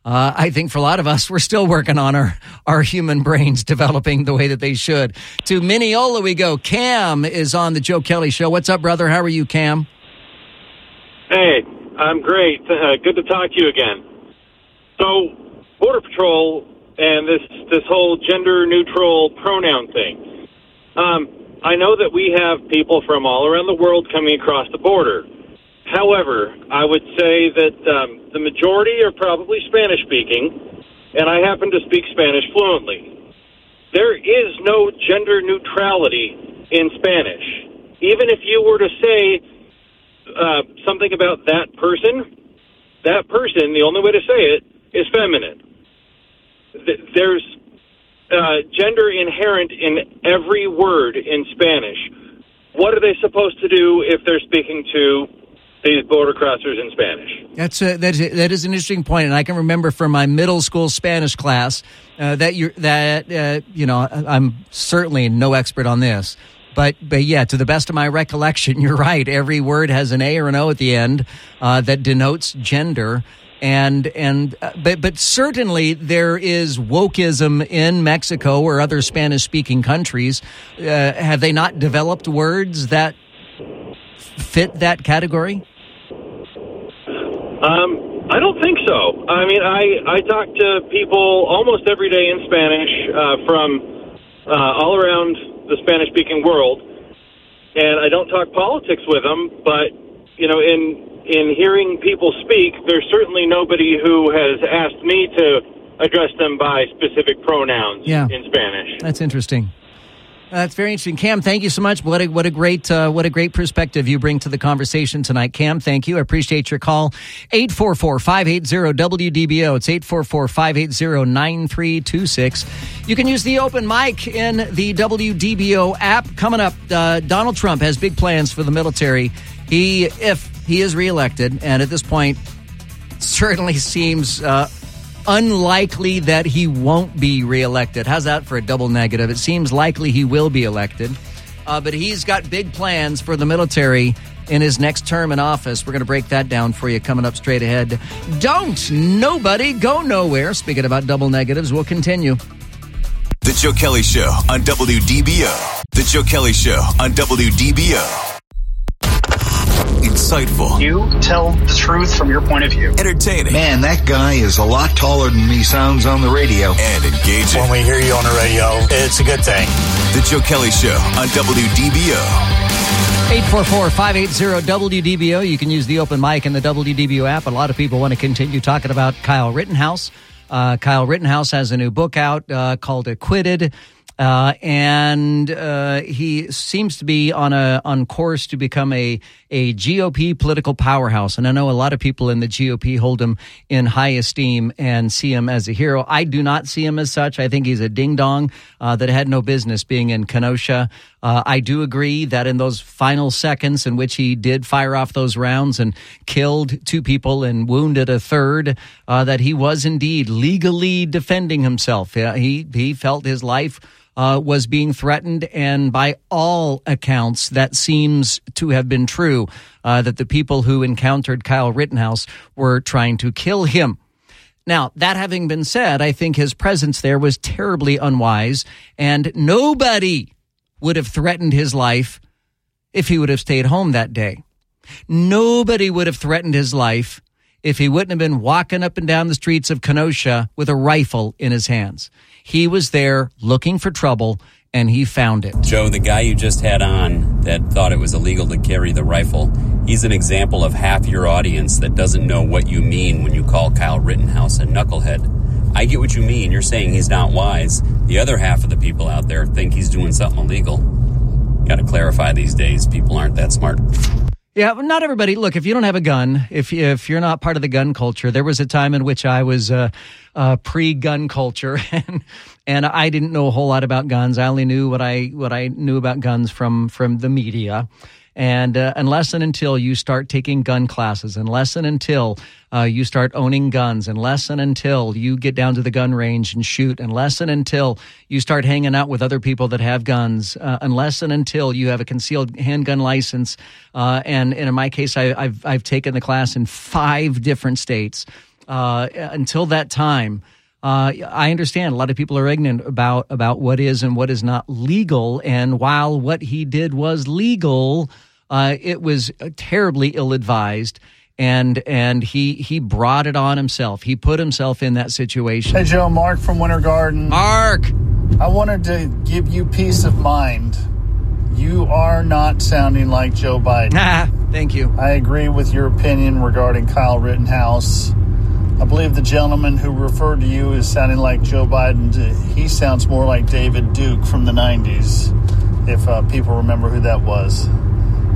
Uh, I think for a lot of us, we're still working on our, our human brains [laughs] developing the way that they should. To Mineola we go. Cam is on the Joe Kelly Show. What's up, brother? How are you, Cam? Hey, I'm great. Uh, good to talk to you again. So, Border Patrol and this this whole gender neutral pronoun thing. Um, I know that we have people from all around the world coming across the border. However, I would say that um, the majority are probably Spanish speaking, and I happen to speak Spanish fluently. There is no gender neutrality in Spanish. Even if you were to say uh, something about that person, that person, the only way to say it is feminine. There's uh, gender inherent in every word in Spanish. What are they supposed to do if they're speaking to these border crossers in Spanish? That's a, that, is, that is an interesting point, and I can remember from my middle school Spanish class uh, that you that uh, you know I'm certainly no expert on this, but but yeah, to the best of my recollection, [laughs] you're right. Every word has an A or an O at the end uh, that denotes gender. And and uh, but but certainly there is wokeism in Mexico or other Spanish speaking countries. Uh, have they not developed words that fit that category? Um, I don't think so. I mean, I I talk to people almost every day in Spanish uh, from uh, all around the Spanish-speaking world, and I don't talk politics with them. But you know, in in hearing people speak, there's certainly nobody who has asked me to address them by specific pronouns Yeah. in Spanish. That's interesting. That's very interesting, Cam. Thank you so much. What a what a great uh, what a great perspective you bring to the conversation tonight, Cam. Thank you. I appreciate your call. 844-580-WDBO. It's 844-580-9326. You can use the open mic in the WDBO app. Coming up, uh, Donald Trump has big plans for the military. He, if he is reelected, and at this point, certainly seems uh, unlikely that he won't be reelected. How's that for a double negative? It seems likely he will be elected. Uh, but he's got big plans for the military in his next term in office. We're going to break that down for you coming up straight ahead. Don't nobody go nowhere. Speaking about double negatives, we'll continue. The Joe Kelly Show on WDBO. The Joe Kelly Show on WDBO. Insightful. You tell the truth from your point of view. Entertaining. Man, that guy is a lot taller than he sounds on the radio. And engaging. When we hear you on the radio, it's a good thing. The Joe Kelly Show on WDBO. 844-580-WDBO. You can use the open mic in the WDBO app. A lot of people want to continue talking about Kyle Rittenhouse. Uh, Kyle Rittenhouse has a new book out uh, called Acquitted. Uh, and uh, he seems to be on a on course to become a a GOP political powerhouse. And I know a lot of people in the GOP hold him in high esteem and see him as a hero. I do not see him as such. I think he's a ding dong uh, that had no business being in Kenosha. Uh, I do agree that in those final seconds in which he did fire off those rounds and killed two people and wounded a third, uh, that he was indeed legally defending himself. He he felt his life uh, was being threatened, and by all accounts, that seems to have been true. Uh, that the people who encountered Kyle Rittenhouse were trying to kill him. Now, that having been said, I think his presence there was terribly unwise, and nobody would have threatened his life if he would have stayed home that day. Nobody would have threatened his life if he wouldn't have been walking up and down the streets of Kenosha with a rifle in his hands. He was there looking for trouble and he found it. Joe, the guy you just had on that thought it was illegal to carry the rifle, he's an example of half your audience that doesn't know what you mean when you call Kyle Rittenhouse a knucklehead. I get what you mean. You're saying he's not wise. The other half of the people out there think he's doing something illegal. Got to clarify these days. People aren't that smart. Yeah, not everybody. Look, if you don't have a gun, if if you're not part of the gun culture, there was a time in which I was uh, uh, pre-gun culture, [laughs] and and I didn't know a whole lot about guns. I only knew what I what I knew about guns from from the media. And uh, unless and until you start taking gun classes, unless and until uh, you start owning guns, unless and until you get down to the gun range and shoot, unless and until you start hanging out with other people that have guns, uh, unless and until you have a concealed handgun license, uh, and, and in my case, I, have I've taken the class in five different states. Uh, until that time, uh, I understand a lot of people are ignorant about about what is and what is not legal. And while what he did was legal, uh, it was terribly ill advised. And and he he brought it on himself. He put himself in that situation. Hey Joe, Mark from Winter Garden. Mark, I wanted to give you peace of mind. You are not sounding like Joe Biden. Ah, [laughs] thank you. I agree with your opinion regarding Kyle Rittenhouse. I believe the gentleman who referred to you as sounding like Joe Biden, he sounds more like David Duke from the 90s, if uh, people remember who that was.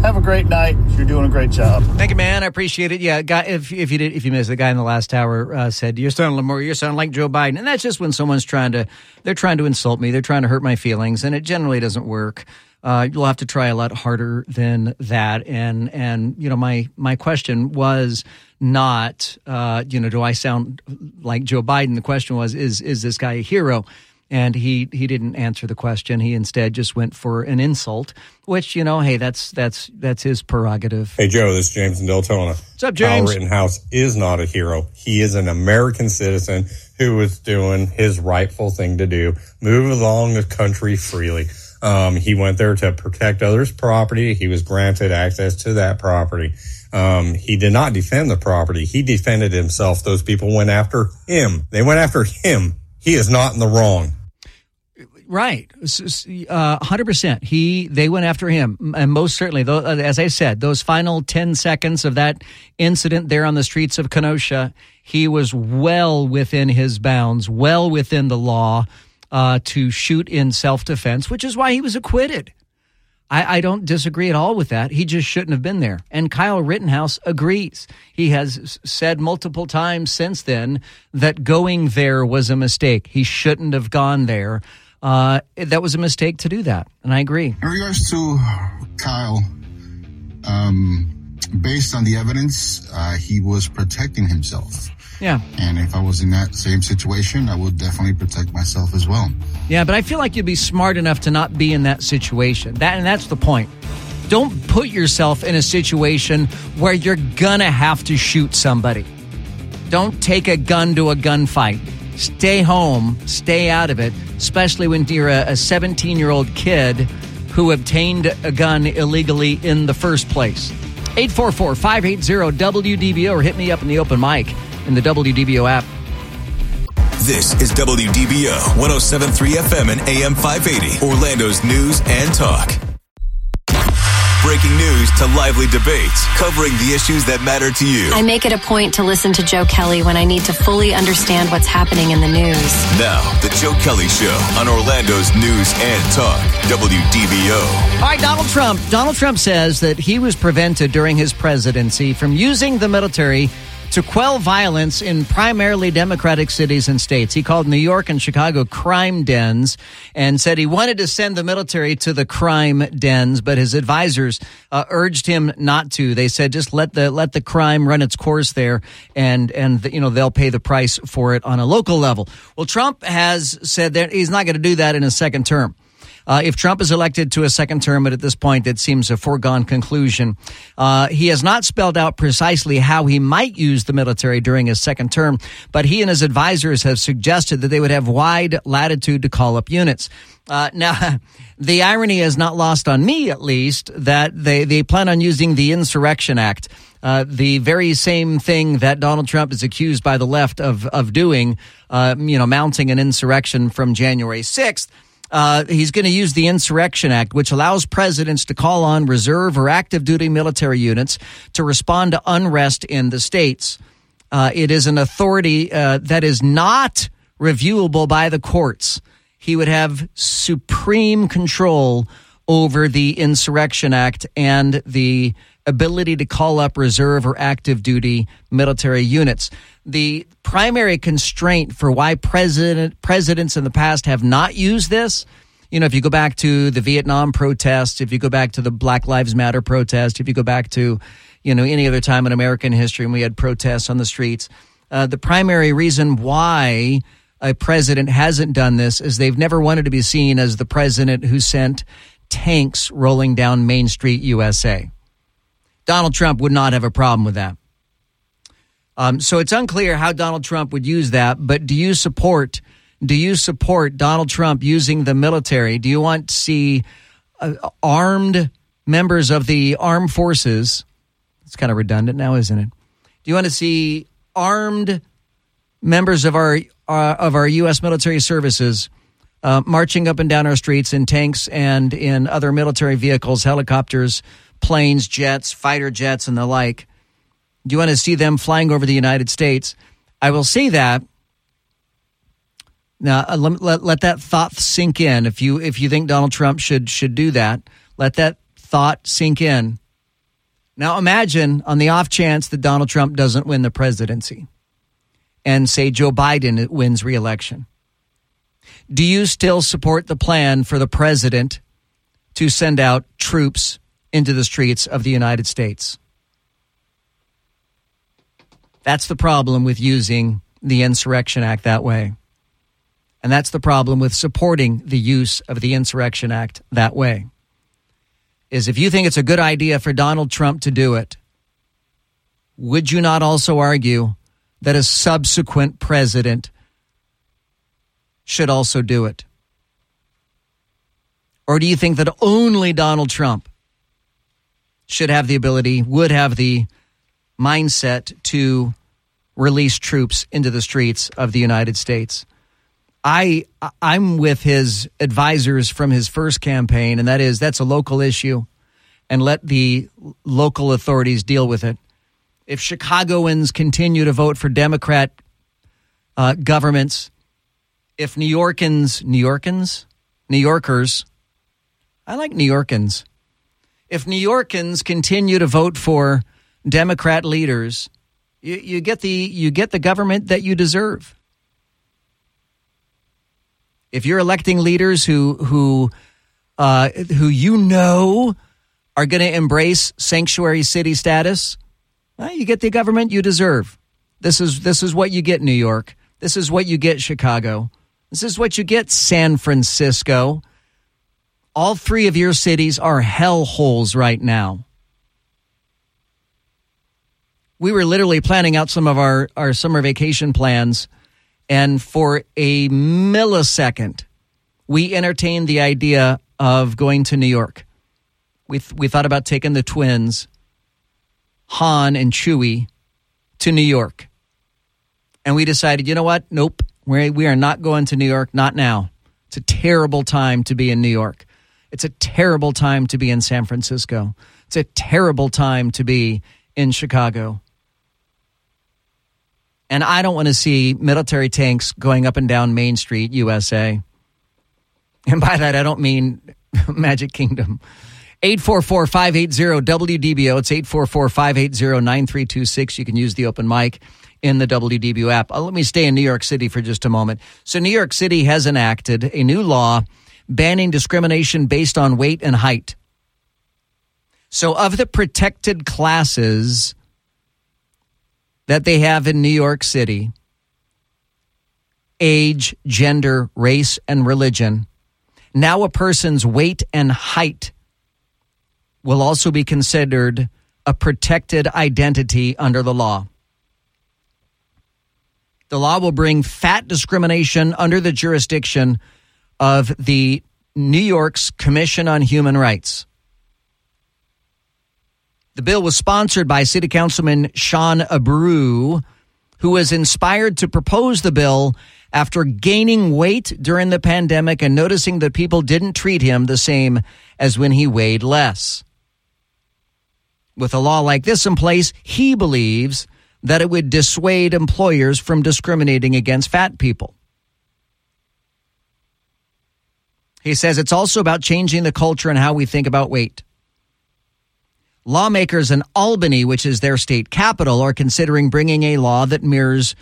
Have a great night. You're doing a great job. Thank you, man. I appreciate it. Yeah, guy. If if you did, if you missed, the guy in the last hour uh, said you're sounding more. You're sounding like Joe Biden, and that's just when someone's trying to. They're trying to insult me. They're trying to hurt my feelings, and it generally doesn't work. Uh, you'll have to try a lot harder than that. And and you know, my my question was not, uh, you know, do I sound like Joe Biden? The question was, is is this guy a hero? And he he didn't answer the question. He instead just went for an insult, which you know, hey, that's that's that's his prerogative. Hey Joe, this is James in Deltona. What's up, James? Kyle Rittenhouse is not a hero. He is an American citizen who was doing his rightful thing to do, move along the country freely. Um, he went there to protect others' property. He was granted access to that property. Um, he did not defend the property. He defended himself. Those people went after him. They went after him. He is not in the wrong. Right, uh, hundred percent. He they went after him, and most certainly, though, uh, as I said, those final ten seconds of that incident there on the streets of Kenosha, he was well within his bounds, well within the law uh, to shoot in self defense, which is why he was acquitted. I, I, don't disagree at all with that. He just shouldn't have been there. And Kyle Rittenhouse agrees. He has said multiple times since then that going there was a mistake. He shouldn't have gone there. Uh, that was a mistake to do that. And I agree. In regards to Kyle, um, based on the evidence, uh, he was protecting himself. Yeah. And if I was in that same situation, I would definitely protect myself as well. Yeah, but I feel like you'd be smart enough to not be in that situation. That and that's the point. Don't put yourself in a situation where you're gonna have to shoot somebody. Don't take a gun to a gunfight. Stay home, stay out of it, especially when you're a 17 year old kid who obtained a gun illegally in the first place. 844 580 WDBO or hit me up in the open mic in the WDBO app. This is WDBO 1073 FM and AM 580, Orlando's news and talk. Breaking news to lively debates, covering the issues that matter to you. I make it a point to listen to Joe Kelly when I need to fully understand what's happening in the news. Now, the Joe Kelly Show on Orlando's news and talk, WDBO. All right, Donald Trump. Donald Trump says that he was prevented during his presidency from using the military to quell violence in primarily Democratic cities and states. He called New York and Chicago crime dens and said he wanted to send the military to the crime dens, but his advisors uh, urged him not to. They said just let the let the crime run its course there, and and you know they'll pay the price for it on a local level. Well, Trump has said that he's not going to do that in a second term. Uh, if Trump is elected to a second term, but at this point it seems a foregone conclusion, uh, he has not spelled out precisely how he might use the military during his second term, but he and his advisors have suggested that they would have wide latitude to call up units. Uh, now, [laughs] the irony is not lost on me, at least, that they, they plan on using the Insurrection Act. Uh, the very same thing that Donald Trump is accused by the left of of doing, uh, you know, mounting an insurrection from January sixth. Uh, he's going to use the Insurrection Act, which allows presidents to call on reserve or active duty military units to respond to unrest in the states. Uh, it is an authority uh, that is not reviewable by the courts. He would have supreme control over the Insurrection Act and the ability to call up reserve or active duty military units. The primary constraint for why president presidents in the past have not used this, you know, if you go back to the Vietnam protests, if you go back to the Black Lives Matter protest, if you go back to, you know, any other time in American history when we had protests on the streets, uh, the primary reason why a president hasn't done this is they've never wanted to be seen as the president who sent tanks rolling down Main Street, USA. Donald Trump would not have a problem with that. Um, so it's unclear how Donald Trump would use that. But do you support? Do you support Donald Trump using the military? Do you want to see uh, armed members of the armed forces? It's kind of redundant now, isn't it? Do you want to see armed members of our uh, of our U.S. military services uh, marching up and down our streets in tanks and in other military vehicles, helicopters, planes, jets, fighter jets, and the like. Do you want to see them flying over the United States? I will say that. Now, uh, let, let, let that thought sink in. If you if you think Donald Trump should should do that, let that thought sink in. Now, imagine on the off chance that Donald Trump doesn't win the presidency, and say Joe Biden wins reelection. Do you still support the plan for the president to send out troops into the streets of the United States? That's the problem with using the Insurrection Act that way. And that's the problem with supporting the use of the Insurrection Act that way. Is if you think it's a good idea for Donald Trump to do it, would you not also argue that a subsequent president should also do it? Or do you think that only Donald Trump should have the ability, would have the mindset to release troops into the streets of the United States? I I'm with his advisors from his first campaign, and that is that's a local issue, and let the local authorities deal with it. If Chicagoans continue to vote for Democrat uh, governments, if New Yorkans, New Yorkans, New Yorkers, I like New Yorkans. If New Yorkans continue to vote for Democrat leaders, you, you get the you get the government that you deserve. If you're electing leaders who who uh, who you know are going to embrace sanctuary city status, well, you get the government you deserve. This is this is what you get, New York. This is what you get, Chicago. This is what you get, San Francisco. All three of your cities are hell holes right now. We were literally planning out some of our, our summer vacation plans, and for a millisecond, we entertained the idea of going to New York. We, th- we thought about taking the twins, Han and Chewie, to New York. And we decided, you know what? Nope. We're, we are not going to New York, not now. It's a terrible time to be in New York. It's a terrible time to be in San Francisco. It's a terrible time to be in Chicago. And I don't want to see military tanks going up and down Main Street, USA. And by that, I don't mean [laughs] Magic Kingdom. 844 580 WDBO. It's 844 580 9326. You can use the open mic in the WDBO app. Uh, let me stay in New York City for just a moment. So, New York City has enacted a new law banning discrimination based on weight and height. So, of the protected classes that they have in New York City age, gender, race, and religion now a person's weight and height will also be considered a protected identity under the law. The law will bring fat discrimination under the jurisdiction of the New York's Commission on Human Rights. The bill was sponsored by City Councilman Shaun Abreu, who was inspired to propose the bill after gaining weight during the pandemic and noticing that people didn't treat him the same as when he weighed less. With a law like this in place, he believes that it would dissuade employers from discriminating against fat people. He says it's also about changing the culture and how we think about weight. Lawmakers in Albany, which is their state capital, are considering bringing a law that mirrors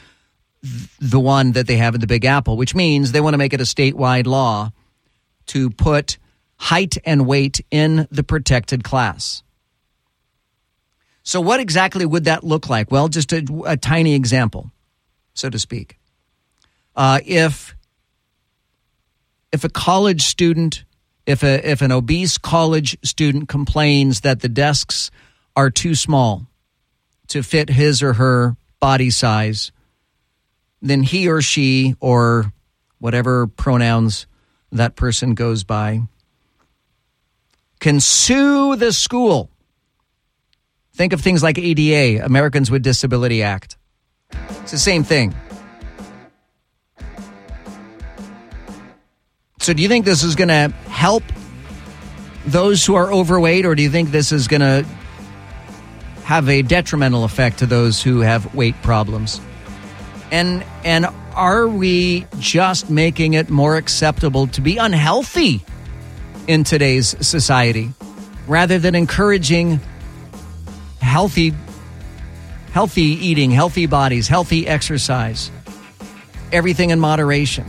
th- the one that they have in the Big Apple, which means they want to make it a statewide law to put height and weight in the protected class. So, what exactly would that look like? Well, just a, a tiny example, so to speak. Uh, if if a college student, if a if an obese college student complains that the desks are too small to fit his or her body size, then he or she or whatever pronouns that person goes by can sue the school. Think of things like ADA, Americans with Disability Act. It's the same thing. So, do you think this is going to help those who are overweight, or do you think this is going to have a detrimental effect to those who have weight problems? And and are we just making it more acceptable to be unhealthy in today's society rather than encouraging healthy healthy eating, healthy bodies, healthy exercise? Everything in moderation.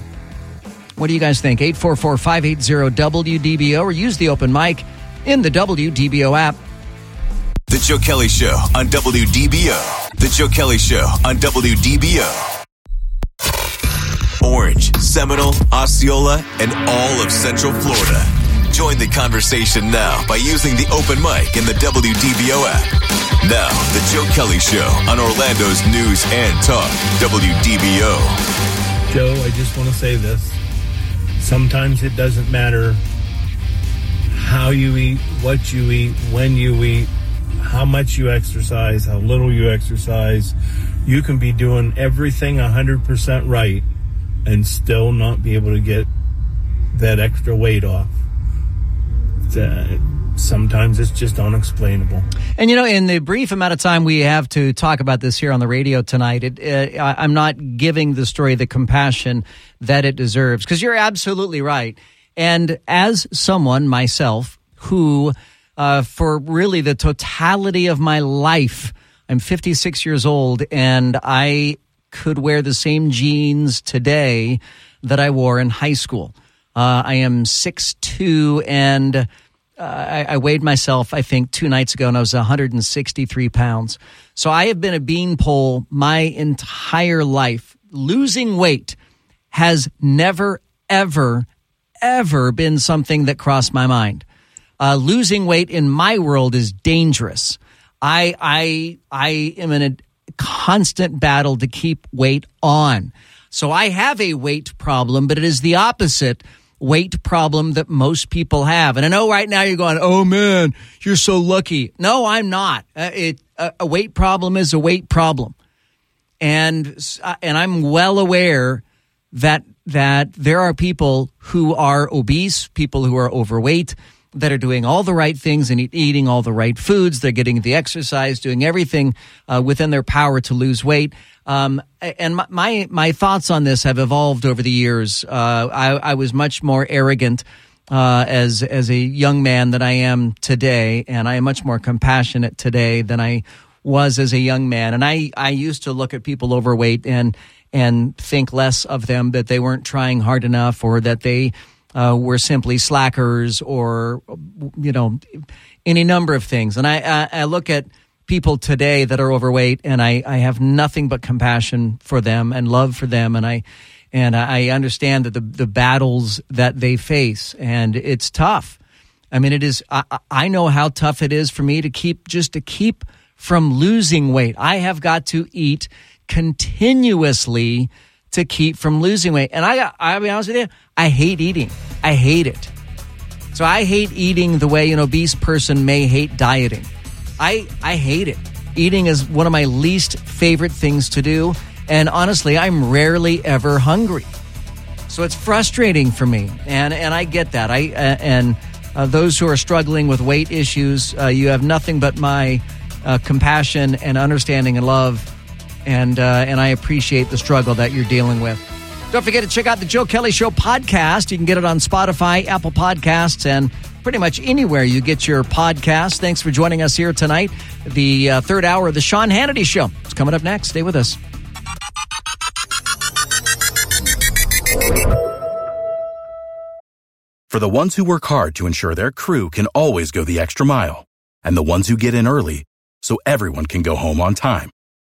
What do you guys think? 844 580 WDBO or use the open mic in the WDBO app. The Joe Kelly Show on WDBO. The Joe Kelly Show on WDBO. Orange, Seminole, Osceola, and all of Central Florida. Join the conversation now by using the open mic in the WDBO app. Now, The Joe Kelly Show on Orlando's news and talk, WDBO. Joe, I just want to say this. Sometimes it doesn't matter how you eat, what you eat, when you eat, how much you exercise, how little you exercise. You can be doing everything 100% right and still not be able to get that extra weight off. Uh, sometimes it's just unexplainable. And you know, in the brief amount of time we have to talk about this here on the radio tonight, it, uh, I'm not giving the story the compassion that it deserves because you're absolutely right. And as someone myself who, uh, for really the totality of my life, I'm 56 years old and I could wear the same jeans today that I wore in high school. Uh, I am 6'2 and I, I weighed myself, I think, two nights ago, and I was 163 pounds. So I have been a beanpole my entire life. Losing weight has never, ever, ever been something that crossed my mind. Uh, losing weight in my world is dangerous. I, I, I am in a constant battle to keep weight on. So I have a weight problem, but it is the opposite weight problem that most people have. And I know right now you're going, "Oh man, you're so lucky." No, I'm not. Uh, it a, a weight problem is a weight problem, and uh, and I'm well aware that that there are people who are obese, people who are overweight, that are doing all the right things and eating all the right foods. They're getting the exercise, doing everything uh, within their power to lose weight. Um, and my, my thoughts on this have evolved over the years. Uh, I, I was much more arrogant uh, as as a young man than I am today, and I am much more compassionate today than I was as a young man. And I I used to look at people overweight and and think less of them that they weren't trying hard enough or that they uh, were simply slackers or you know any number of things. And I I, I look at people today that are overweight and I, I have nothing but compassion for them and love for them and I and I understand that the the battles that they face and it's tough. I mean it is I, I know how tough it is for me to keep just to keep from losing weight. I have got to eat continuously to keep from losing weight. And I I'll be honest with you, I hate eating. I hate it. So I hate eating the way an obese person may hate dieting. I I hate it. Eating is one of my least favorite things to do, and honestly, I'm rarely ever hungry. So it's frustrating for me, and and I get that. I uh, and uh, those who are struggling with weight issues, uh, you have nothing but my uh, compassion and understanding and love, and uh, and I appreciate the struggle that you're dealing with. Don't forget to check out the Joe Kelly Show podcast. You can get it on Spotify, Apple Podcasts, and pretty much anywhere you get your podcast. Thanks for joining us here tonight. The uh, third hour of the Sean Hannity Show. It's coming up next. Stay with us. For the ones who work hard to ensure their crew can always go the extra mile, and the ones who get in early so everyone can go home on time,